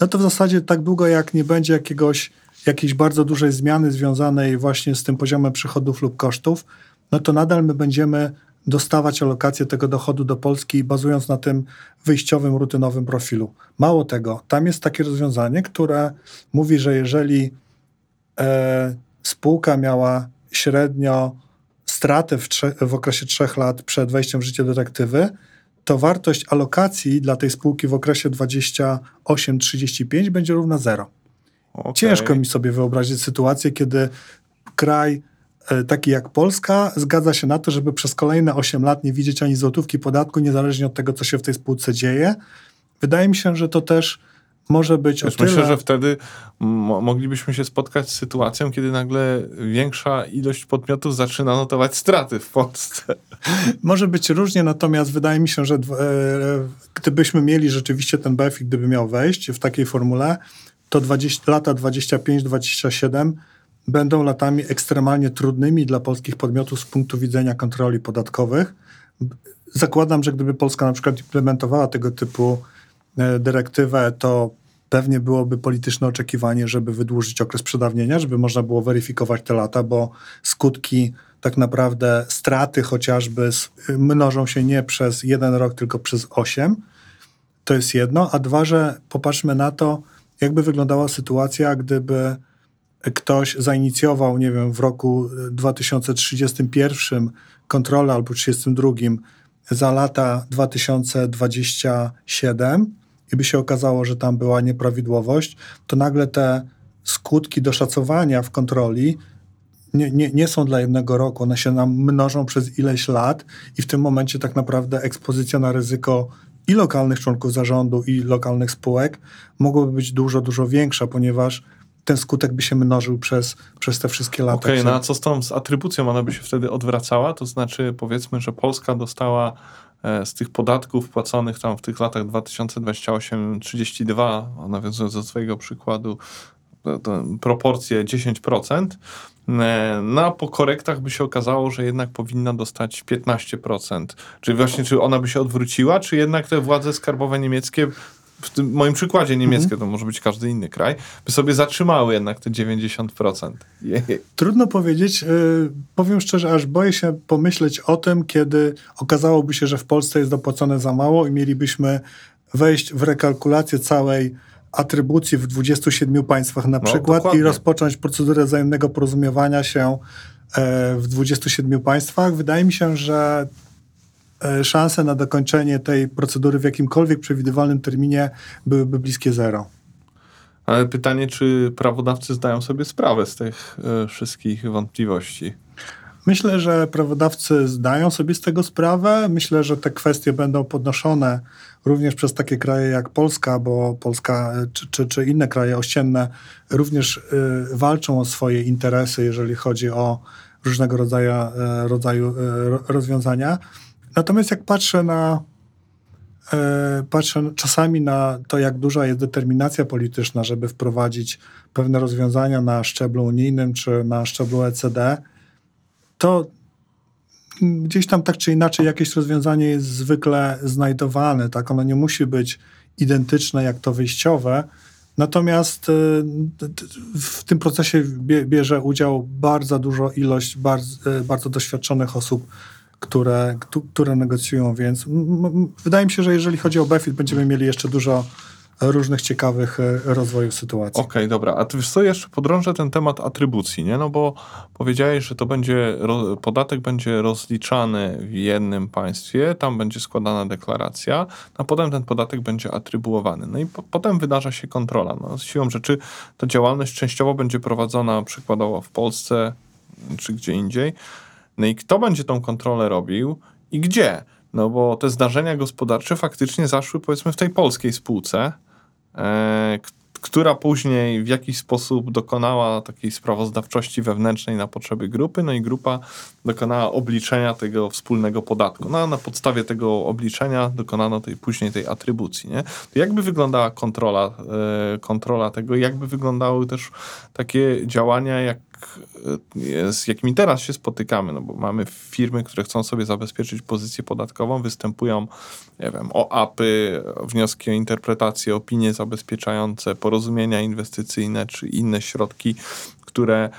no to w zasadzie tak długo jak nie będzie jakiegoś, jakiejś bardzo dużej zmiany związanej właśnie z tym poziomem przychodów lub kosztów, no to nadal my będziemy dostawać alokację tego dochodu do Polski bazując na tym wyjściowym, rutynowym profilu. Mało tego, tam jest takie rozwiązanie, które mówi, że jeżeli e, spółka miała średnio stratę w, w okresie trzech lat przed wejściem w życie dyrektywy, to wartość alokacji dla tej spółki w okresie 28-35 będzie równa zero. Okay. Ciężko mi sobie wyobrazić sytuację, kiedy kraj e, taki jak Polska zgadza się na to, żeby przez kolejne 8 lat nie widzieć ani złotówki podatku, niezależnie od tego, co się w tej spółce dzieje. Wydaje mi się, że to też może być Wiesz, tyle... Myślę, że wtedy moglibyśmy się spotkać z sytuacją, kiedy nagle większa ilość podmiotów zaczyna notować straty w Polsce. Może być różnie, natomiast wydaje mi się, że e, gdybyśmy mieli rzeczywiście ten BFI, gdyby miał wejść w takiej formule, to 20, lata 25-27 będą latami ekstremalnie trudnymi dla polskich podmiotów z punktu widzenia kontroli podatkowych. Zakładam, że gdyby Polska na przykład implementowała tego typu E, dyrektywę, to pewnie byłoby polityczne oczekiwanie, żeby wydłużyć okres przedawnienia, żeby można było weryfikować te lata, bo skutki tak naprawdę straty chociażby mnożą się nie przez jeden rok, tylko przez osiem. To jest jedno. A dwa, że popatrzmy na to, jakby wyglądała sytuacja, gdyby ktoś zainicjował, nie wiem, w roku 2031 kontrolę albo 2032 za lata 2027 i by się okazało, że tam była nieprawidłowość, to nagle te skutki doszacowania w kontroli nie, nie, nie są dla jednego roku, one się nam mnożą przez ileś lat i w tym momencie tak naprawdę ekspozycja na ryzyko i lokalnych członków zarządu, i lokalnych spółek mogłaby być dużo, dużo większa, ponieważ ten skutek by się mnożył przez, przez te wszystkie lata. Okej, okay, no a co z tą z atrybucją? Ona by się wtedy odwracała? To znaczy, powiedzmy, że Polska dostała E, z tych podatków płaconych tam w tych latach 2028-32, nawiązując do swojego przykładu, proporcje 10%, e, no a po korektach by się okazało, że jednak powinna dostać 15%. Czyli właśnie, czy ona by się odwróciła, czy jednak te władze skarbowe niemieckie w tym moim przykładzie niemieckie, to może być każdy inny kraj, by sobie zatrzymały jednak te 90%. Trudno powiedzieć. Y, powiem szczerze, aż boję się pomyśleć o tym, kiedy okazałoby się, że w Polsce jest dopłacone za mało i mielibyśmy wejść w rekalkulację całej atrybucji w 27 państwach na no, przykład dokładnie. i rozpocząć procedurę wzajemnego porozumiewania się e, w 27 państwach. Wydaje mi się, że E, szanse na dokończenie tej procedury w jakimkolwiek przewidywalnym terminie byłyby bliskie zero. Ale pytanie, czy prawodawcy zdają sobie sprawę z tych y, wszystkich wątpliwości? Myślę, że prawodawcy zdają sobie z tego sprawę. Myślę, że te kwestie będą podnoszone również przez takie kraje jak Polska, bo Polska e, czy, czy, czy inne kraje ościenne również y, walczą o swoje interesy, jeżeli chodzi o różnego rodzaju, y, rodzaju y, rozwiązania. Natomiast jak patrzę na e, patrzę czasami na to, jak duża jest determinacja polityczna, żeby wprowadzić pewne rozwiązania na szczeblu unijnym czy na szczeblu ECD, to gdzieś tam tak czy inaczej jakieś rozwiązanie jest zwykle znajdowane. Tak? Ono nie musi być identyczne jak to wyjściowe. Natomiast e, w tym procesie bierze udział bardzo dużo ilość bardzo, e, bardzo doświadczonych osób które, które negocjują, więc wydaje mi się, że jeżeli chodzi o BEFIT, będziemy mieli jeszcze dużo różnych ciekawych e, rozwojów sytuacji. Okej, okay, dobra. A ty wiesz co, jeszcze podrążę ten temat atrybucji, nie? No bo powiedziałeś, że to będzie, podatek będzie rozliczany w jednym państwie, tam będzie składana deklaracja, a potem ten podatek będzie atrybuowany. No i po, potem wydarza się kontrola. No, z siłą rzeczy ta działalność częściowo będzie prowadzona przykładowo w Polsce czy gdzie indziej, no i kto będzie tą kontrolę robił i gdzie? No bo te zdarzenia gospodarcze faktycznie zaszły powiedzmy w tej polskiej spółce, która później w jakiś sposób dokonała takiej sprawozdawczości wewnętrznej na potrzeby grupy, no i grupa dokonała obliczenia tego wspólnego podatku. No a na podstawie tego obliczenia dokonano tej później tej atrybucji. Nie? To jakby wyglądała kontrola, e, kontrola tego, jakby wyglądały też takie działania, jak E, z jakimi teraz się spotykamy, no bo mamy firmy, które chcą sobie zabezpieczyć pozycję podatkową, występują, nie wiem, o APy, wnioski o interpretację, opinie zabezpieczające, porozumienia inwestycyjne czy inne środki, które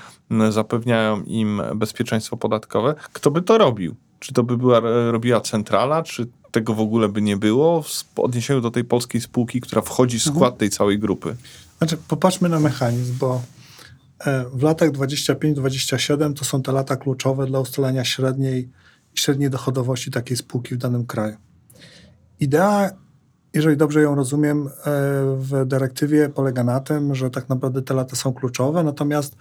zapewniają im bezpieczeństwo podatkowe. Kto by to robił? Czy to by była, robiła centrala, czy tego w ogóle by nie było w odniesieniu do tej polskiej spółki, która wchodzi w skład mhm. tej całej grupy? Znaczy, popatrzmy na mechanizm, bo E, w latach 25-27 to są te lata kluczowe dla ustalenia średniej, średniej dochodowości takiej spółki w danym kraju. Idea, jeżeli dobrze ją rozumiem, e, w dyrektywie polega na tym, że tak naprawdę te lata są kluczowe, natomiast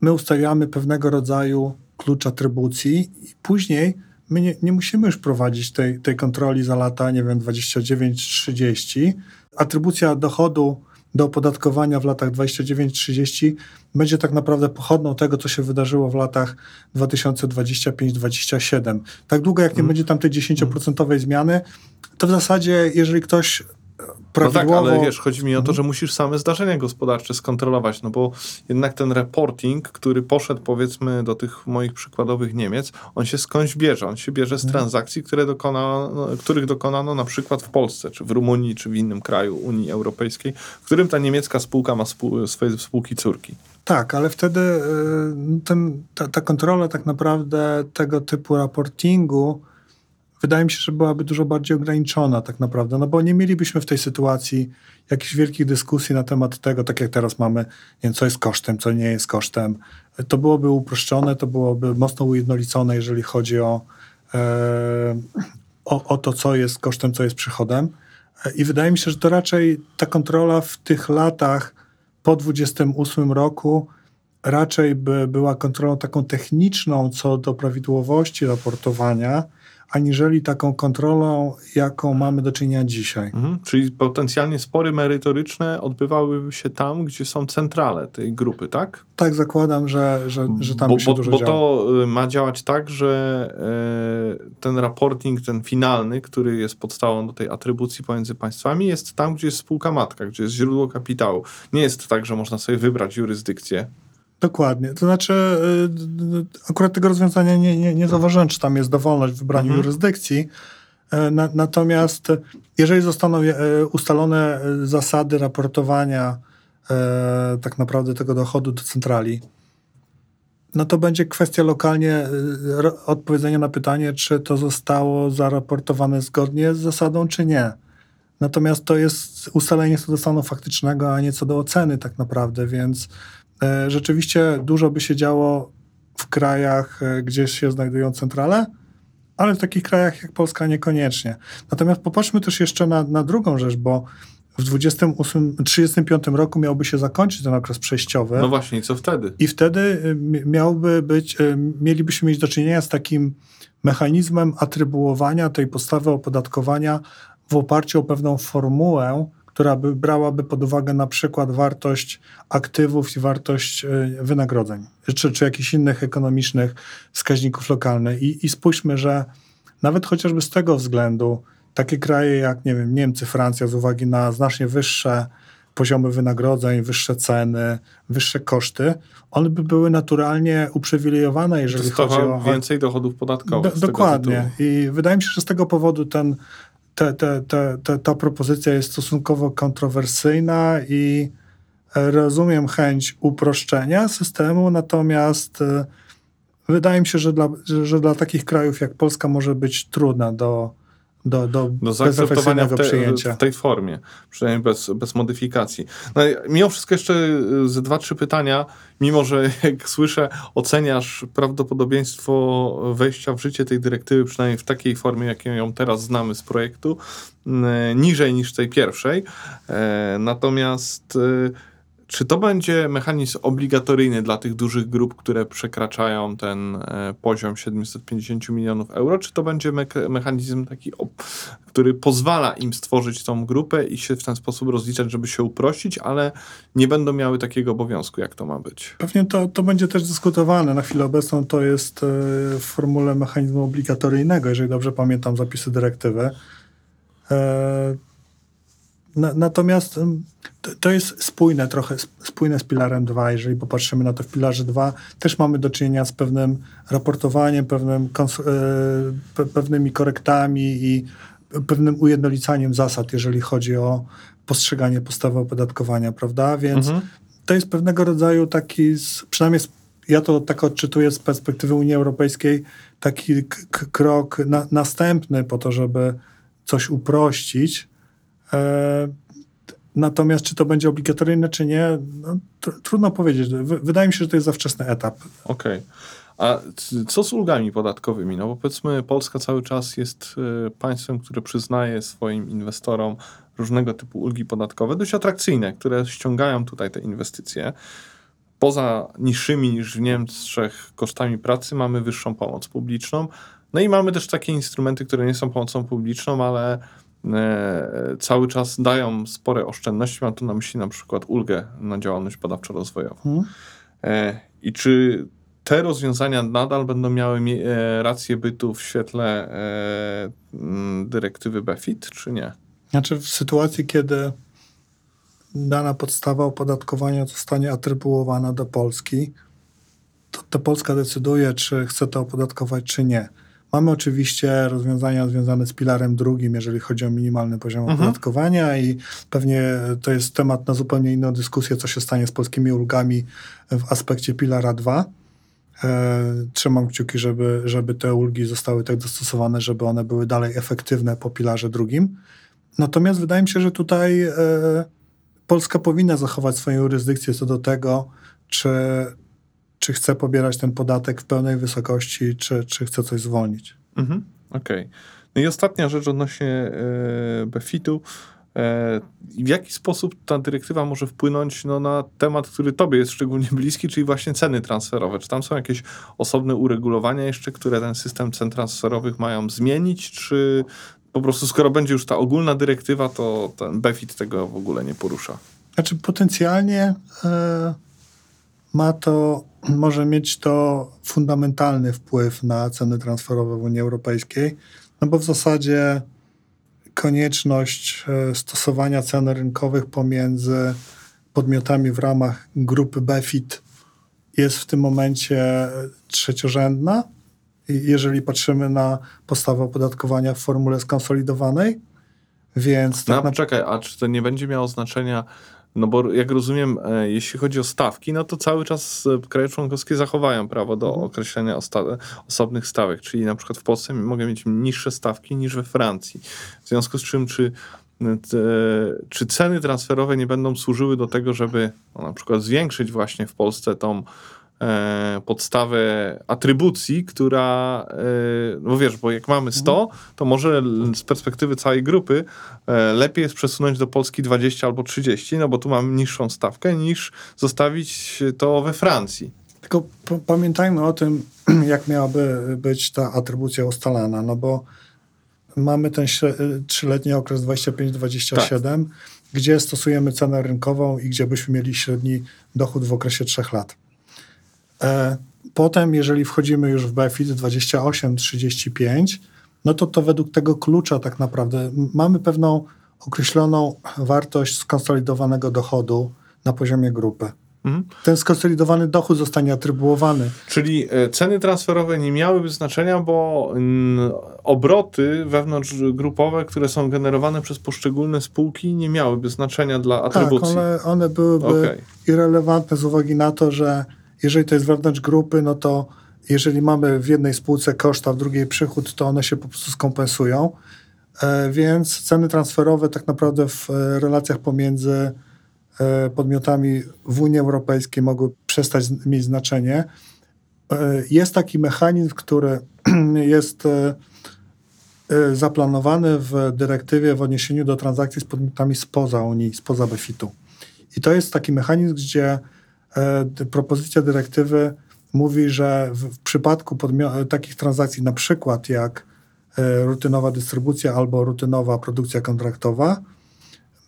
my ustawiamy pewnego rodzaju klucz atrybucji i później my nie, nie musimy już prowadzić tej, tej kontroli za lata, nie wiem, 29-30. Atrybucja dochodu do opodatkowania w latach 29-30 będzie tak naprawdę pochodną tego, co się wydarzyło w latach 2025-27. Tak długo, jak nie mm. będzie tam tej 10% zmiany, to w zasadzie, jeżeli ktoś prawidłowo... No tak, ale wiesz, chodzi mi o to, mhm. że musisz same zdarzenia gospodarcze skontrolować, no bo jednak ten reporting, który poszedł powiedzmy do tych moich przykładowych Niemiec, on się skądś bierze. On się bierze z mhm. transakcji, które dokonano, których dokonano na przykład w Polsce, czy w Rumunii, czy w innym kraju Unii Europejskiej, w którym ta niemiecka spółka ma spół, swoje spółki córki. Tak, ale wtedy y, ten, ta, ta kontrola tak naprawdę tego typu raportingu wydaje mi się, że byłaby dużo bardziej ograniczona tak naprawdę, no bo nie mielibyśmy w tej sytuacji jakichś wielkich dyskusji na temat tego, tak jak teraz mamy, nie wiem, co jest kosztem, co nie jest kosztem. To byłoby uproszczone, to byłoby mocno ujednolicone, jeżeli chodzi o, e, o, o to, co jest kosztem, co jest przychodem. I wydaje mi się, że to raczej ta kontrola w tych latach po 28 roku raczej by była kontrolą taką techniczną co do prawidłowości raportowania, aniżeli taką kontrolą, jaką mamy do czynienia dzisiaj. Mhm. Czyli potencjalnie spory merytoryczne odbywałyby się tam, gdzie są centrale tej grupy, tak? Tak, zakładam, że, że, że tam bo, się bo, dużo Bo to y, ma działać tak, że e, ten reporting, ten finalny, który jest podstawą do tej atrybucji pomiędzy państwami, jest tam, gdzie jest spółka matka, gdzie jest źródło kapitału. Nie jest tak, że można sobie wybrać jurysdykcję Dokładnie. To znaczy, y, akurat tego rozwiązania nie, nie, nie zauważyłem, czy tam jest dowolność w wybraniu mhm. jurysdykcji. E, na, natomiast jeżeli zostaną e, ustalone e, zasady raportowania tak naprawdę tego dochodu do centrali, no to będzie kwestia lokalnie odpowiedzenia na pytanie, czy to zostało zaraportowane zgodnie z zasadą, czy nie. Natomiast to jest ustalenie co do stanu faktycznego, a nie co do oceny tak naprawdę, więc rzeczywiście dużo by się działo w krajach, e, gdzie się znajdują centrale, ale w takich krajach jak Polska niekoniecznie. Natomiast popatrzmy też jeszcze na, na drugą rzecz, bo w 28, 35 roku miałby się zakończyć ten okres przejściowy. No właśnie, co wtedy? I wtedy e, miałby być, mielibyśmy mieć do czynienia z takim mechanizmem atrybuowania tej podstawy opodatkowania w oparciu o pewną formułę, która by brałaby pod uwagę na przykład wartość aktywów i wartość e, wynagrodzeń, czy, czy jakichś innych ekonomicznych wskaźników lokalnych. I, I spójrzmy, że nawet chociażby z tego względu takie kraje jak, nie wiem, Niemcy, Francja, z uwagi na znacznie wyższe poziomy wynagrodzeń, wyższe ceny, wyższe koszty, one by były naturalnie uprzywilejowane, jeżeli chodzi o... więcej dochodów podatkowych. Do, dokładnie. I wydaje mi się, że z tego powodu ten te, te, te, ta propozycja jest stosunkowo kontrowersyjna i rozumiem chęć uproszczenia systemu, natomiast e, wydaje mi się, że dla, że dla takich krajów jak Polska może być trudna do, do, do, do zaakceptowania w, te, w tej formie, przynajmniej bez, bez modyfikacji. No, mimo wszystko jeszcze y, ze dwa, trzy pytania, mimo że jak słyszę, oceniasz prawdopodobieństwo wejścia w życie tej dyrektywy, przynajmniej w takiej formie, jaką ją teraz znamy z projektu, niżej niż tej pierwszej. E, natomiast y, czy to będzie mechanizm obligatoryjny dla tych dużych grup, które przekraczają ten e, poziom 750 milionów euro, czy to będzie me mechanizm taki, który pozwala im stworzyć tą grupę i się w ten sposób rozliczać, żeby się uprościć, ale nie będą miały takiego obowiązku, jak to ma być? Pewnie to, to będzie też dyskutowane. Na chwilę obecną to jest e, w formule mechanizmu obligatoryjnego, jeżeli dobrze pamiętam zapisy dyrektywy. Na, natomiast to, jest spójne trochę, spójne z filarem 2. Jeżeli popatrzymy na to w filarze 2, też mamy do czynienia z pewnym raportowaniem, pewnym, e, pewnymi korektami i pewnym ujednolicaniem zasad, jeżeli chodzi o postrzeganie podstawy opodatkowania, prawda? Więc mhm. to jest pewnego rodzaju taki, przynajmniej ja to tak odczytuję z perspektywy Unii Europejskiej, taki krok na, następny po to, żeby coś uprościć, natomiast czy to będzie obligatoryjne, czy nie, no, trudno powiedzieć. Wydaje mi się, że to jest za wczesny etap. Okej. Okay. A co z ulgami podatkowymi? No bo powiedzmy, Polska cały czas jest e, państwem, które przyznaje swoim inwestorom różnego typu ulgi podatkowe, dość atrakcyjne, które ściągają tutaj te inwestycje. Poza niższymi niż w Niemczech kosztami pracy mamy wyższą pomoc publiczną. No i mamy też takie instrumenty, które nie są pomocą publiczną, ale E, cały czas dają spore oszczędności. Mam tu na myśli na przykład ulgę na działalność badawczo-rozwojową. Hmm. I czy te rozwiązania nadal będą miały e, rację bytu w świetle dyrektywy BEFIT, czy nie? Znaczy w sytuacji, kiedy dana podstawa opodatkowania zostanie atrybuowana do Polski, to, to Polska decyduje, czy chce to opodatkować, czy nie. Mamy oczywiście rozwiązania związane z pilarem drugim, jeżeli chodzi o minimalny poziom mhm. opodatkowania i pewnie to jest temat na zupełnie inną dyskusję, co się stanie z polskimi ulgami w aspekcie pilara 2. E, trzymam kciuki, żeby, żeby te ulgi zostały tak dostosowane, żeby one były dalej efektywne po pilarze drugim. Natomiast wydaje mi się, że tutaj e, Polska powinna zachować swoją jurysdykcję co do tego, czy, czy chce pobierać ten podatek w pełnej wysokości, czy, czy chce coś zwolnić. Mhm, Okej. Okay. No i ostatnia rzecz odnośnie e, BEFIT-u. E, w jaki sposób ta dyrektywa może wpłynąć no, na temat, który tobie jest szczególnie bliski, czyli właśnie ceny transferowe? Czy tam są jakieś osobne uregulowania jeszcze, które ten system cen transferowych mają zmienić, czy po prostu skoro będzie już ta ogólna dyrektywa, to ten BEFIT tego w ogóle nie porusza? Znaczy potencjalnie... E, ma to, może mieć to fundamentalny wpływ na ceny transferowe w Unii Europejskiej, no bo w zasadzie konieczność e, stosowania cen rynkowych pomiędzy podmiotami w ramach grupy BEFIT jest w tym momencie trzeciorzędna, jeżeli patrzymy na postawę opodatkowania w formule skonsolidowanej. Więc no, tak na... czekaj, a czy to nie będzie miało znaczenia no bo jak rozumiem, e, jeśli chodzi o stawki, no to cały czas e, kraje członkowskie zachowają prawo do mhm. określenia osobnych stawek, czyli na przykład w Polsce mogę mieć niższe stawki niż we Francji. W związku z czym, czy, e, te, czy ceny transferowe nie będą służyły do tego, żeby no, na przykład zwiększyć właśnie w Polsce tą podstawę atrybucji, która, e, no wiesz, bo jak mamy 100, to może z perspektywy całej grupy e, lepiej jest przesunąć do Polski 20 albo 30, no bo tu mamy niższą stawkę, niż zostawić to we Francji. Tylko pamiętajmy o tym, jak miałaby być ta atrybucja ustalana, no bo mamy ten trzyletni okres 25-27, tak. gdzie stosujemy cenę rynkową i gdzie byśmy mieli średni dochód w okresie 3 lat. E, potem, jeżeli wchodzimy już w BFIT 28-35, no to to według tego klucza tak naprawdę mamy pewną określoną wartość skonsolidowanego dochodu na poziomie grupy. Mhm. Ten skonsolidowany dochód zostanie atrybuowany. Czyli e, ceny transferowe nie miałyby znaczenia, bo obroty wewnątrzgrupowe, które są generowane przez poszczególne spółki, nie miałyby znaczenia dla atrybucji. Tak, one, one byłyby okay. irrelevantne z uwagi na to, że jeżeli to jest wewnątrz grupy, no to jeżeli mamy w jednej spółce koszta, w drugiej przychód, to one się po prostu skompensują. E, więc ceny transferowe tak naprawdę w e, relacjach pomiędzy e, podmiotami w Unii Europejskiej mogły przestać mieć znaczenie. Jest taki mechanizm, który jest zaplanowany w dyrektywie w odniesieniu do transakcji z podmiotami spoza Unii, spoza BEFIT-u. I to jest taki mechanizm, gdzie propozycja dyrektywy mówi, że w, przypadku takich transakcji, na przykład jak e, rutynowa dystrybucja albo rutynowa produkcja kontraktowa,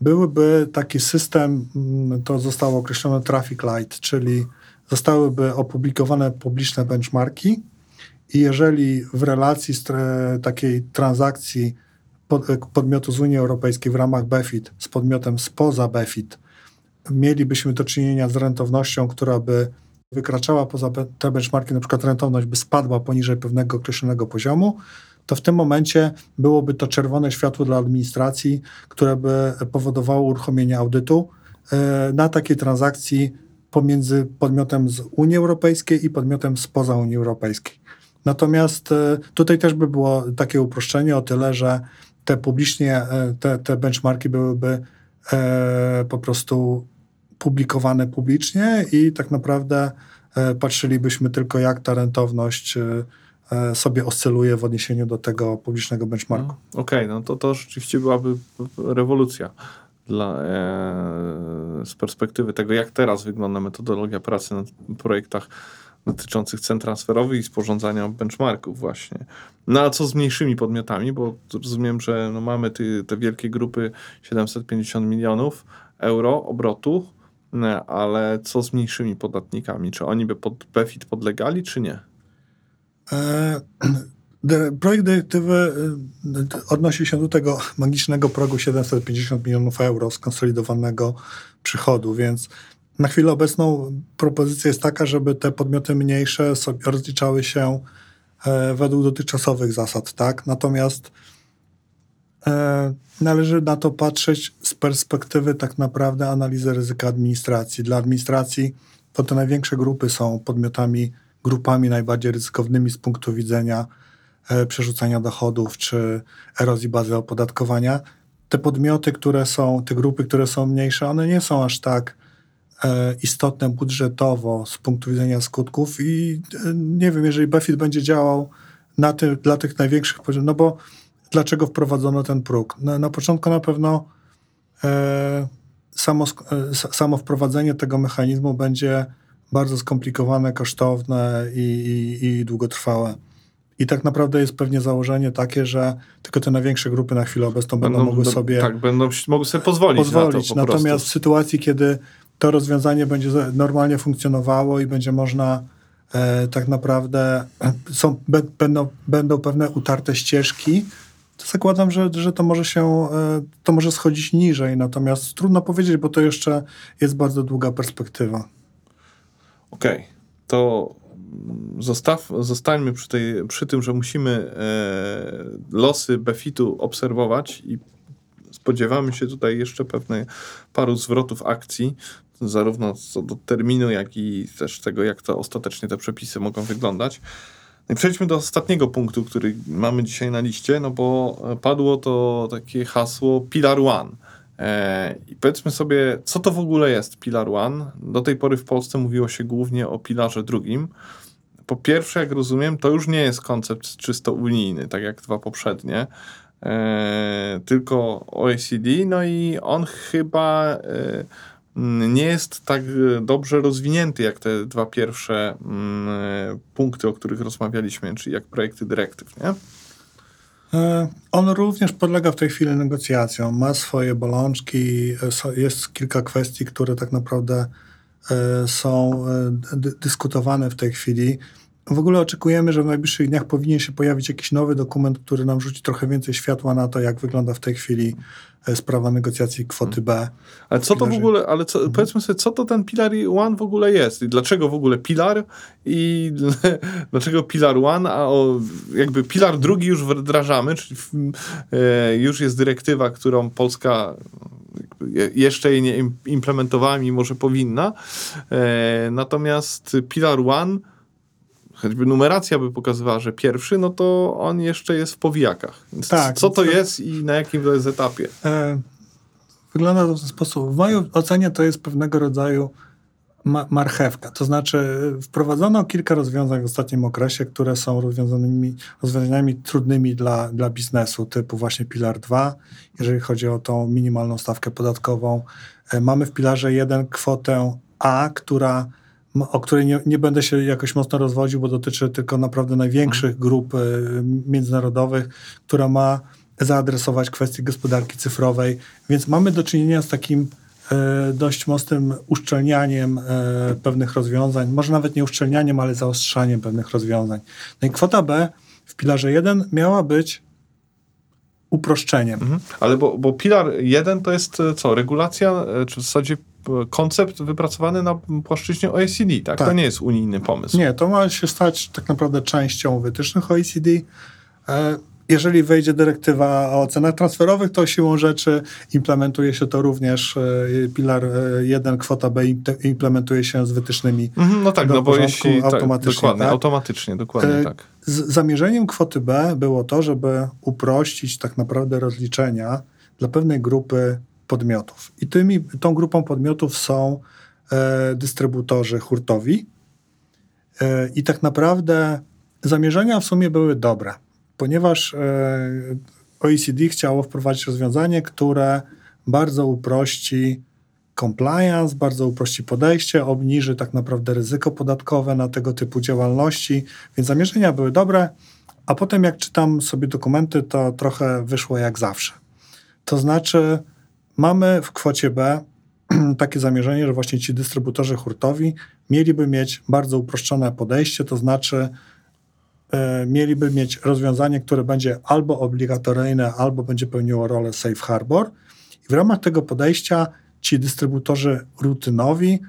byłyby taki system, mm, to zostało określone traffic light, czyli zostałyby opublikowane publiczne benchmarki i jeżeli w relacji takiej transakcji pod, podmiotu z Unii Europejskiej w ramach BEFIT z podmiotem spoza BEFIT mielibyśmy do czynienia z rentownością, która by wykraczała poza te benchmarki, na przykład rentowność by spadła poniżej pewnego określonego poziomu, to w tym momencie byłoby to czerwone światło dla administracji, które by powodowało uruchomienie audytu e, na takiej transakcji pomiędzy podmiotem z Unii Europejskiej i podmiotem spoza Unii Europejskiej. Natomiast e, tutaj też by było takie uproszczenie o tyle, że te publicznie, e, te, te benchmarki byłyby po prostu publikowane publicznie i tak naprawdę patrzylibyśmy tylko, jak ta rentowność E, sobie oscyluje w odniesieniu do tego publicznego benchmarku. No, Okej, okay, no to, to rzeczywiście byłaby rewolucja dla, e, z perspektywy tego, jak teraz wygląda metodologia pracy na projektach dotyczących cen transferowych i sporządzania benchmarków właśnie. No a co z mniejszymi podmiotami, bo rozumiem, że no mamy ty, te wielkie grupy 750 milionów euro obrotu, e, ale co z mniejszymi podatnikami? Czy oni by pod BEFIT podlegali, czy nie? E, projekt dyrektywy e, odnosi się do tego magicznego progu 750 milionów euro skonsolidowanego przychodu, więc na chwilę obecną propozycja jest taka, żeby te podmioty mniejsze sobie rozliczały się e, według dotychczasowych zasad, tak? Natomiast należy na to patrzeć z perspektywy tak naprawdę analizy ryzyka administracji. Dla administracji to te największe grupy są podmiotami grupami najbardziej ryzykownymi z punktu widzenia e, przerzucania dochodów czy erozji bazy opodatkowania. Te podmioty, które są, te grupy, które są mniejsze, one nie są aż tak e, istotne budżetowo z punktu widzenia skutków i e, nie wiem, jeżeli BEFIT będzie działał na ty, dla tych największych poziomów, no bo dlaczego wprowadzono ten próg? Na, na początku na pewno e, samo, e, samo wprowadzenie tego mechanizmu będzie bardzo skomplikowane, kosztowne i, i, i długotrwałe. I tak naprawdę jest pewnie założenie takie, że tylko te największe grupy na chwilę obecną będą, będą mogły sobie. Tak, będą mogły sobie pozwolić. pozwolić. Na to Natomiast w sytuacji, kiedy to rozwiązanie będzie normalnie funkcjonowało i będzie można e, tak naprawdę są, be, będą, będą pewne utarte ścieżki, zakładam, że, że to może się, e, to może schodzić niżej. Natomiast trudno powiedzieć, bo to jeszcze jest bardzo długa perspektywa. Okej, okay. to zostaw, zostańmy przy, tej, przy tym, że musimy e, losy Befitu obserwować i spodziewamy się tutaj jeszcze pewnej paru zwrotów akcji, zarówno co do terminu, jak i też tego, jak to ostatecznie te przepisy mogą wyglądać. No i przejdźmy do ostatniego punktu, który mamy dzisiaj na liście, no bo padło to takie hasło Pilar One. E, I powiedzmy sobie, co to w ogóle jest Pilar One? Do tej pory w Polsce mówiło się głównie o pilarze drugim. Po pierwsze, jak rozumiem, to już nie jest koncept czysto unijny, tak jak dwa poprzednie, e, tylko OECD, no i on chyba e, nie jest tak dobrze rozwinięty jak te dwa pierwsze mm, punkty, o których rozmawialiśmy, czyli jak projekty dyrektyw, nie? E, on również podlega w tej chwili negocjacjom, ma swoje bolączki, e, jest kilka kwestii, które tak naprawdę e, są dyskutowane w tej chwili. W ogóle oczekujemy, że w najbliższych dniach powinien się pojawić jakiś nowy dokument, który nam rzuci trochę więcej światła na to, jak wygląda w tej chwili e, sprawa negocjacji kwoty B. Ale co to w ogóle, ale co, mhm. powiedzmy sobie, co to ten Pilar One w ogóle jest? I dlaczego w ogóle Pilar i dlaczego Pilar One, a o, jakby Pilar drugi już wdrażamy, czyli e, już jest dyrektywa, którą Polska jeszcze jej nie implementowała, mimo że powinna. E, natomiast Pilar One choćby numeracja by pokazywała, że pierwszy, no to on jeszcze jest w powijakach. Więc tak. Co to jest i na jakim to jest etapie? E, wygląda to w ten sposób. W mojej ocenie to jest pewnego rodzaju ma marchewka. To znaczy, wprowadzono kilka rozwiązań w ostatnim okresie, które są rozwiązaniami, rozwiązaniami trudnymi dla, dla biznesu, typu właśnie Pilar 2, jeżeli chodzi o tą minimalną stawkę podatkową. E, mamy w Pilarze 1 kwotę A, która o której nie, nie, będę się jakoś mocno rozwodził, bo dotyczy tylko naprawdę największych grup e, międzynarodowych, która ma zaadresować kwestie gospodarki cyfrowej. Więc mamy do czynienia z takim E, dość mocnym uszczelnianiem e, pewnych rozwiązań, może nawet nie uszczelnianiem, ale zaostrzaniem pewnych rozwiązań. No i kwota B w pilarze 1 miała być uproszczeniem. Mhm. Ale bo, bo pilar 1 to jest co? Regulacja, czy w zasadzie koncept wypracowany na płaszczyźnie OECD, tak? tak? To nie jest unijny pomysł. Nie, to ma się stać tak naprawdę częścią wytycznych OECD jeżeli wejdzie dyrektywa o cenach transferowych, to siłą rzeczy implementuje się to również, e, pilar 1, e, kwota B implementuje się z wytycznymi. Mhm, no tak, no bo jeśli tak, automatycznie. Tak, dokładnie, tak? automatycznie, dokładnie e, tak. Z zamierzeniem kwoty B było to, żeby uprościć tak naprawdę rozliczenia dla pewnej grupy podmiotów. I tymi, tą grupą podmiotów są e, dystrybutorzy hurtowi. E, I tak naprawdę zamierzenia w sumie były dobre ponieważ e, OECD chciało wprowadzić rozwiązanie, które bardzo uprości compliance, bardzo uprości podejście, obniży tak naprawdę ryzyko podatkowe na tego typu działalności, więc zamierzenia były dobre, a potem jak czytam sobie dokumenty, to trochę wyszło jak zawsze. To znaczy, mamy w kwocie B takie zamierzenie, że właśnie ci dystrybutorzy hurtowi mieliby mieć bardzo uproszczone podejście, to znaczy E, mieliby mieć rozwiązanie, które będzie albo obligatoryjne, albo będzie pełniło rolę safe harbor. I w ramach tego podejścia ci dystrybutorzy rutynowi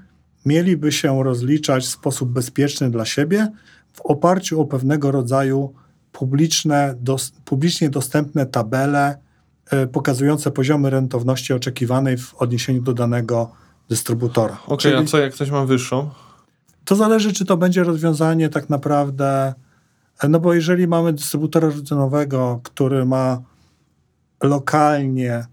mieliby się rozliczać w sposób bezpieczny dla siebie w oparciu o pewnego rodzaju publiczne, dos, publicznie dostępne tabele pokazujące poziomy rentowności oczekiwanej w odniesieniu do danego dystrybutora. Okej, okay, a co jak ktoś ma wyższą? To zależy, czy to będzie rozwiązanie tak naprawdę no bo jeżeli mamy dystrybutora rutynowego, który ma lokalnie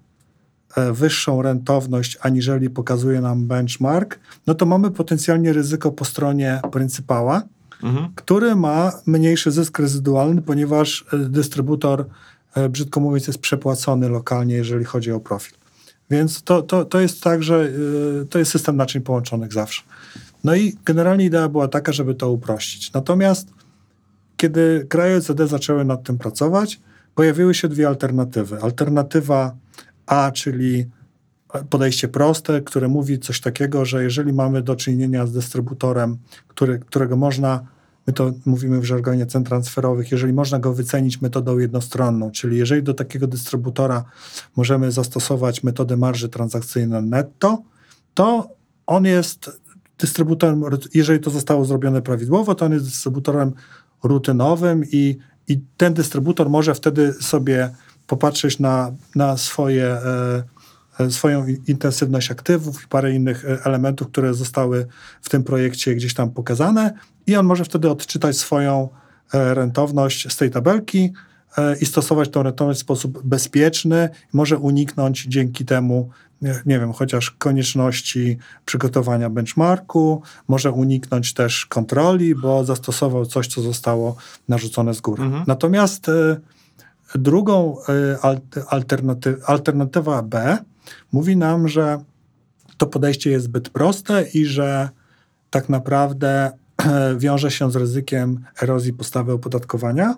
e, wyższą rentowność, aniżeli pokazuje nam benchmark, no to mamy potencjalnie ryzyko po stronie pryncypała, mhm. który ma mniejszy zysk rezydualny, ponieważ e, dystrybutor, e, brzydko mówiąc, jest przepłacony lokalnie, jeżeli chodzi o profil. Więc to, to, to jest tak, że to jest system naczyń połączonych zawsze. No i generalnie idea była taka, żeby to uprościć. Natomiast kiedy kraje OECD zaczęły nad tym pracować, pojawiły się dwie alternatywy. Alternatywa A, czyli podejście proste, które mówi coś takiego, że jeżeli mamy do czynienia z dystrybutorem, który, którego można, my to mówimy w żargonie cen transferowych, jeżeli można go wycenić metodą jednostronną, czyli jeżeli do takiego dystrybutora możemy zastosować metodę marży transakcyjnej netto, to on jest dystrybutorem, jeżeli to zostało zrobione prawidłowo, to on jest dystrybutorem rutynowym i, i ten dystrybutor może wtedy sobie popatrzeć na, na swoje, e, swoją intensywność aktywów i parę innych e, elementów, które zostały w tym projekcie gdzieś tam pokazane i on może wtedy odczytać swoją e, rentowność z tej tabelki e, i stosować tą rentowność w sposób bezpieczny. Może uniknąć dzięki temu nie wiem, chociaż konieczności przygotowania benchmarku, może uniknąć też kontroli, bo zastosował coś, co zostało narzucone z góry. Mhm. Natomiast drugą alternaty alternatywa B mówi nam, że to podejście jest zbyt proste i że tak naprawdę wiąże się z ryzykiem erozji postawy opodatkowania.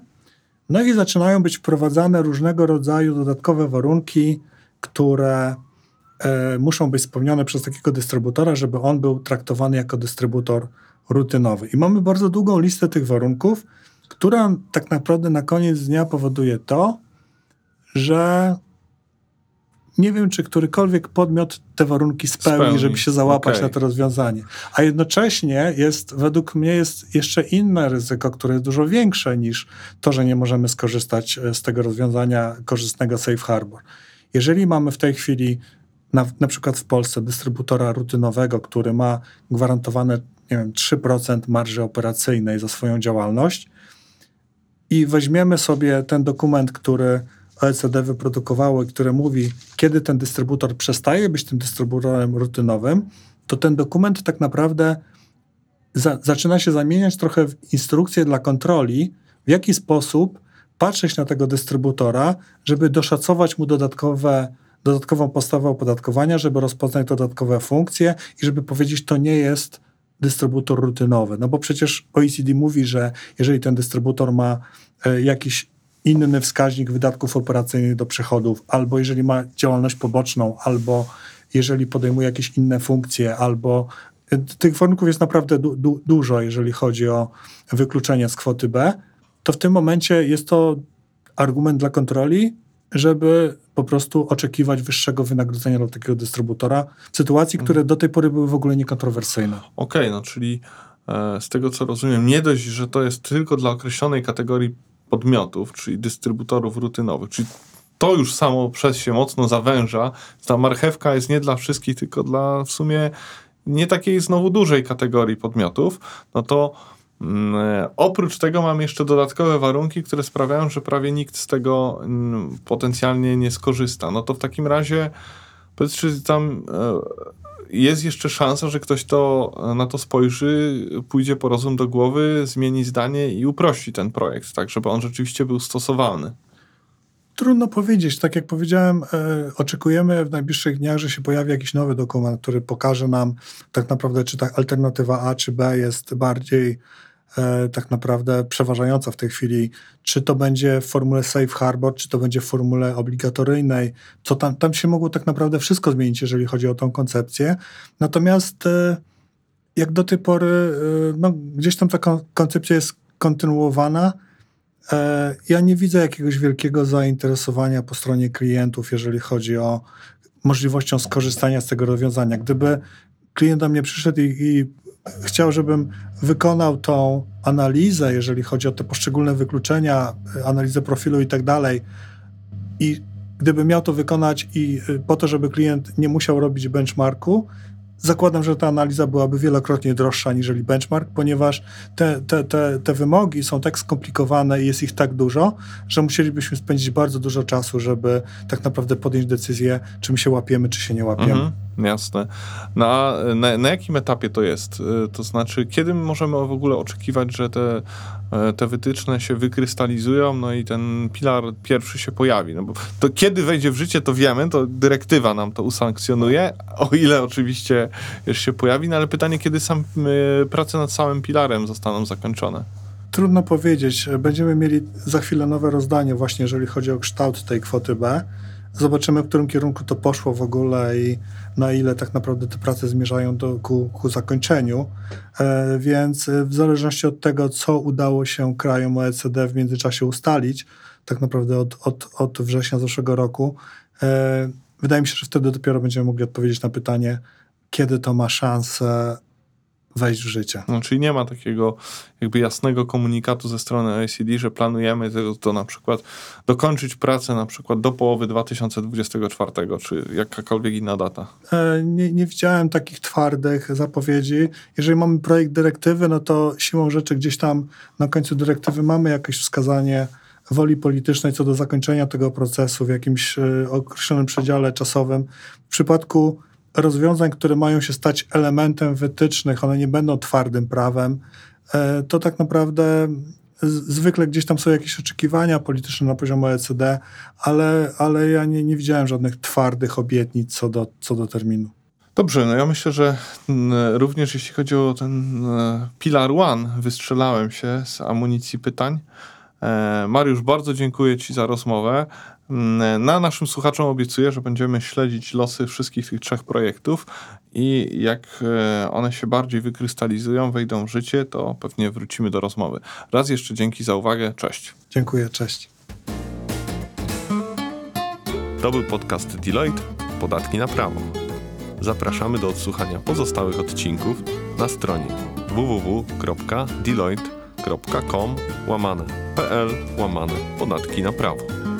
No i zaczynają być wprowadzane różnego rodzaju dodatkowe warunki, które e, muszą być spełnione przez takiego dystrybutora, żeby on był traktowany jako dystrybutor rutynowy. I mamy bardzo długą listę tych warunków, która tak naprawdę na koniec dnia powoduje to, że nie wiem, czy którykolwiek podmiot te warunki spełni, spełni. żeby się załapać okay. na to rozwiązanie. A jednocześnie jest, według mnie, jest jeszcze inne ryzyko, które jest dużo większe niż to, że nie możemy skorzystać e, z tego rozwiązania korzystnego Safe Harbor. Jeżeli mamy w tej chwili na, na przykład w Polsce dystrybutora rutynowego, który ma gwarantowane nie wiem, 3% marży operacyjnej za swoją działalność i weźmiemy sobie ten dokument, który OECD wyprodukowało i które mówi, kiedy ten dystrybutor przestaje być tym dystrybutorem rutynowym, to ten dokument tak naprawdę za, zaczyna się zamieniać trochę w instrukcję dla kontroli, w jaki sposób patrzeć na tego dystrybutora, żeby doszacować mu dodatkowe, dodatkową postawę opodatkowania, żeby rozpoznać dodatkowe funkcje i żeby powiedzieć, to nie jest dystrybutor rutynowy. No bo przecież OECD mówi, że jeżeli ten dystrybutor ma e, jakiś inny wskaźnik wydatków operacyjnych do przychodów, albo jeżeli ma działalność poboczną, albo jeżeli podejmuje jakieś inne funkcje, albo e, tych warunków jest naprawdę du du dużo, jeżeli chodzi o wykluczenie z kwoty B, to w tym momencie jest to argument dla kontroli, żeby po prostu oczekiwać wyższego wynagrodzenia dla takiego dystrybutora w sytuacji, które mhm. do tej pory były w ogóle niekontrowersyjne. Okej, okay, no czyli e, z tego co rozumiem, nie dość, że to jest tylko dla określonej kategorii podmiotów, czyli dystrybutorów rutynowych, czyli to już samo przez się mocno zawęża. Ta marchewka jest nie dla wszystkich, tylko dla w sumie nie takiej znowu dużej kategorii podmiotów, no to Mm, oprócz tego mam jeszcze dodatkowe warunki, które sprawiają, że prawie nikt z tego mm, potencjalnie nie skorzysta. No to w takim razie powiedz, czy tam e, jest jeszcze szansa, że ktoś to e, na to spojrzy, pójdzie po rozum do głowy, zmieni zdanie i uprości ten projekt, tak żeby on rzeczywiście był stosowalny. Trudno powiedzieć. Tak jak powiedziałem, oczekujemy w najbliższych dniach, że się pojawi jakiś nowy dokument, który pokaże nam tak naprawdę, czy ta alternatywa A czy B jest bardziej e, tak naprawdę przeważająca w tej chwili. Czy to będzie w formule Safe Harbor, czy to będzie w formule obligatoryjnej. Co tam, tam się mogło tak naprawdę wszystko zmienić, jeżeli chodzi o tą koncepcję. Natomiast e, jak do tej pory, e, no, gdzieś tam ta koncepcja jest kontynuowana. E, ja nie widzę jakiegoś wielkiego zainteresowania po stronie klientów, jeżeli chodzi o możliwością skorzystania z tego rozwiązania. Gdyby klient do mnie przyszedł i, i chciał, żebym wykonał tą analizę, jeżeli chodzi o te poszczególne wykluczenia, analizę profilu i tak dalej. I gdybym miał to wykonać i y, po to, żeby klient nie musiał robić benchmarku, Zakładam, że ta analiza byłaby wielokrotnie droższa aniżeli benchmark, ponieważ te, te, te, te wymogi są tak skomplikowane i jest ich tak dużo, że musielibyśmy spędzić bardzo dużo czasu, żeby tak naprawdę podjąć decyzję, czy my się łapiemy, czy się nie łapiemy. Mhm, jasne. Na, na, na jakim etapie to jest? Y, to znaczy, kiedy możemy w ogóle oczekiwać, że te te wytyczne się wykrystalizują, no i ten pilar pierwszy się pojawi. No bo to kiedy wejdzie w życie, to wiemy, to dyrektywa nam to usankcjonuje, o ile oczywiście już się pojawi, no ale pytanie, kiedy sam y, prace nad samym pilarem zostaną zakończone. Trudno powiedzieć. Będziemy mieli za chwilę nowe rozdanie właśnie, jeżeli chodzi o kształt tej kwoty B. Zobaczymy, w którym kierunku to poszło w ogóle i na ile tak naprawdę te prace zmierzają do, ku, ku zakończeniu. E, więc w zależności od tego, co udało się krajom OECD w międzyczasie ustalić, tak naprawdę od, od, od września zeszłego roku, e, wydaje mi się, że wtedy dopiero będziemy mogli odpowiedzieć na pytanie, kiedy to ma szansę wejść w życie. No, czyli nie ma takiego jakby jasnego komunikatu ze strony OECD, że planujemy to, to na przykład dokończyć pracę na przykład do połowy 2024, czy jakakolwiek inna data. E, nie, nie widziałem takich twardych zapowiedzi. Jeżeli mamy projekt dyrektywy, no to siłą rzeczy gdzieś tam na końcu dyrektywy mamy jakieś wskazanie woli politycznej co do zakończenia tego procesu w jakimś e, określonym przedziale czasowym. W przypadku rozwiązań, które mają się stać elementem wytycznych, one nie będą twardym prawem, e, to tak naprawdę zwykle gdzieś tam są jakieś oczekiwania polityczne na poziomie OECD, ale, ale ja nie, nie widziałem żadnych twardych obietnic co do, co do terminu. Dobrze, no ja myślę, że również jeśli chodzi o ten e, Pilar One, wystrzelałem się z amunicji pytań. E, Mariusz, bardzo dziękuję Ci za rozmowę. Mm, na naszym słuchaczom obiecuję, że będziemy śledzić losy wszystkich tych trzech projektów i jak e, one się bardziej wykrystalizują, wejdą w życie, to pewnie wrócimy do rozmowy. Raz jeszcze dzięki za uwagę. Cześć. Dziękuję, cześć. To był podcast Deloitte Podatki na prawo. Zapraszamy do odsłuchania pozostałych odcinków na stronie www.deloitte.com łamane pl łamane podatki na prawo.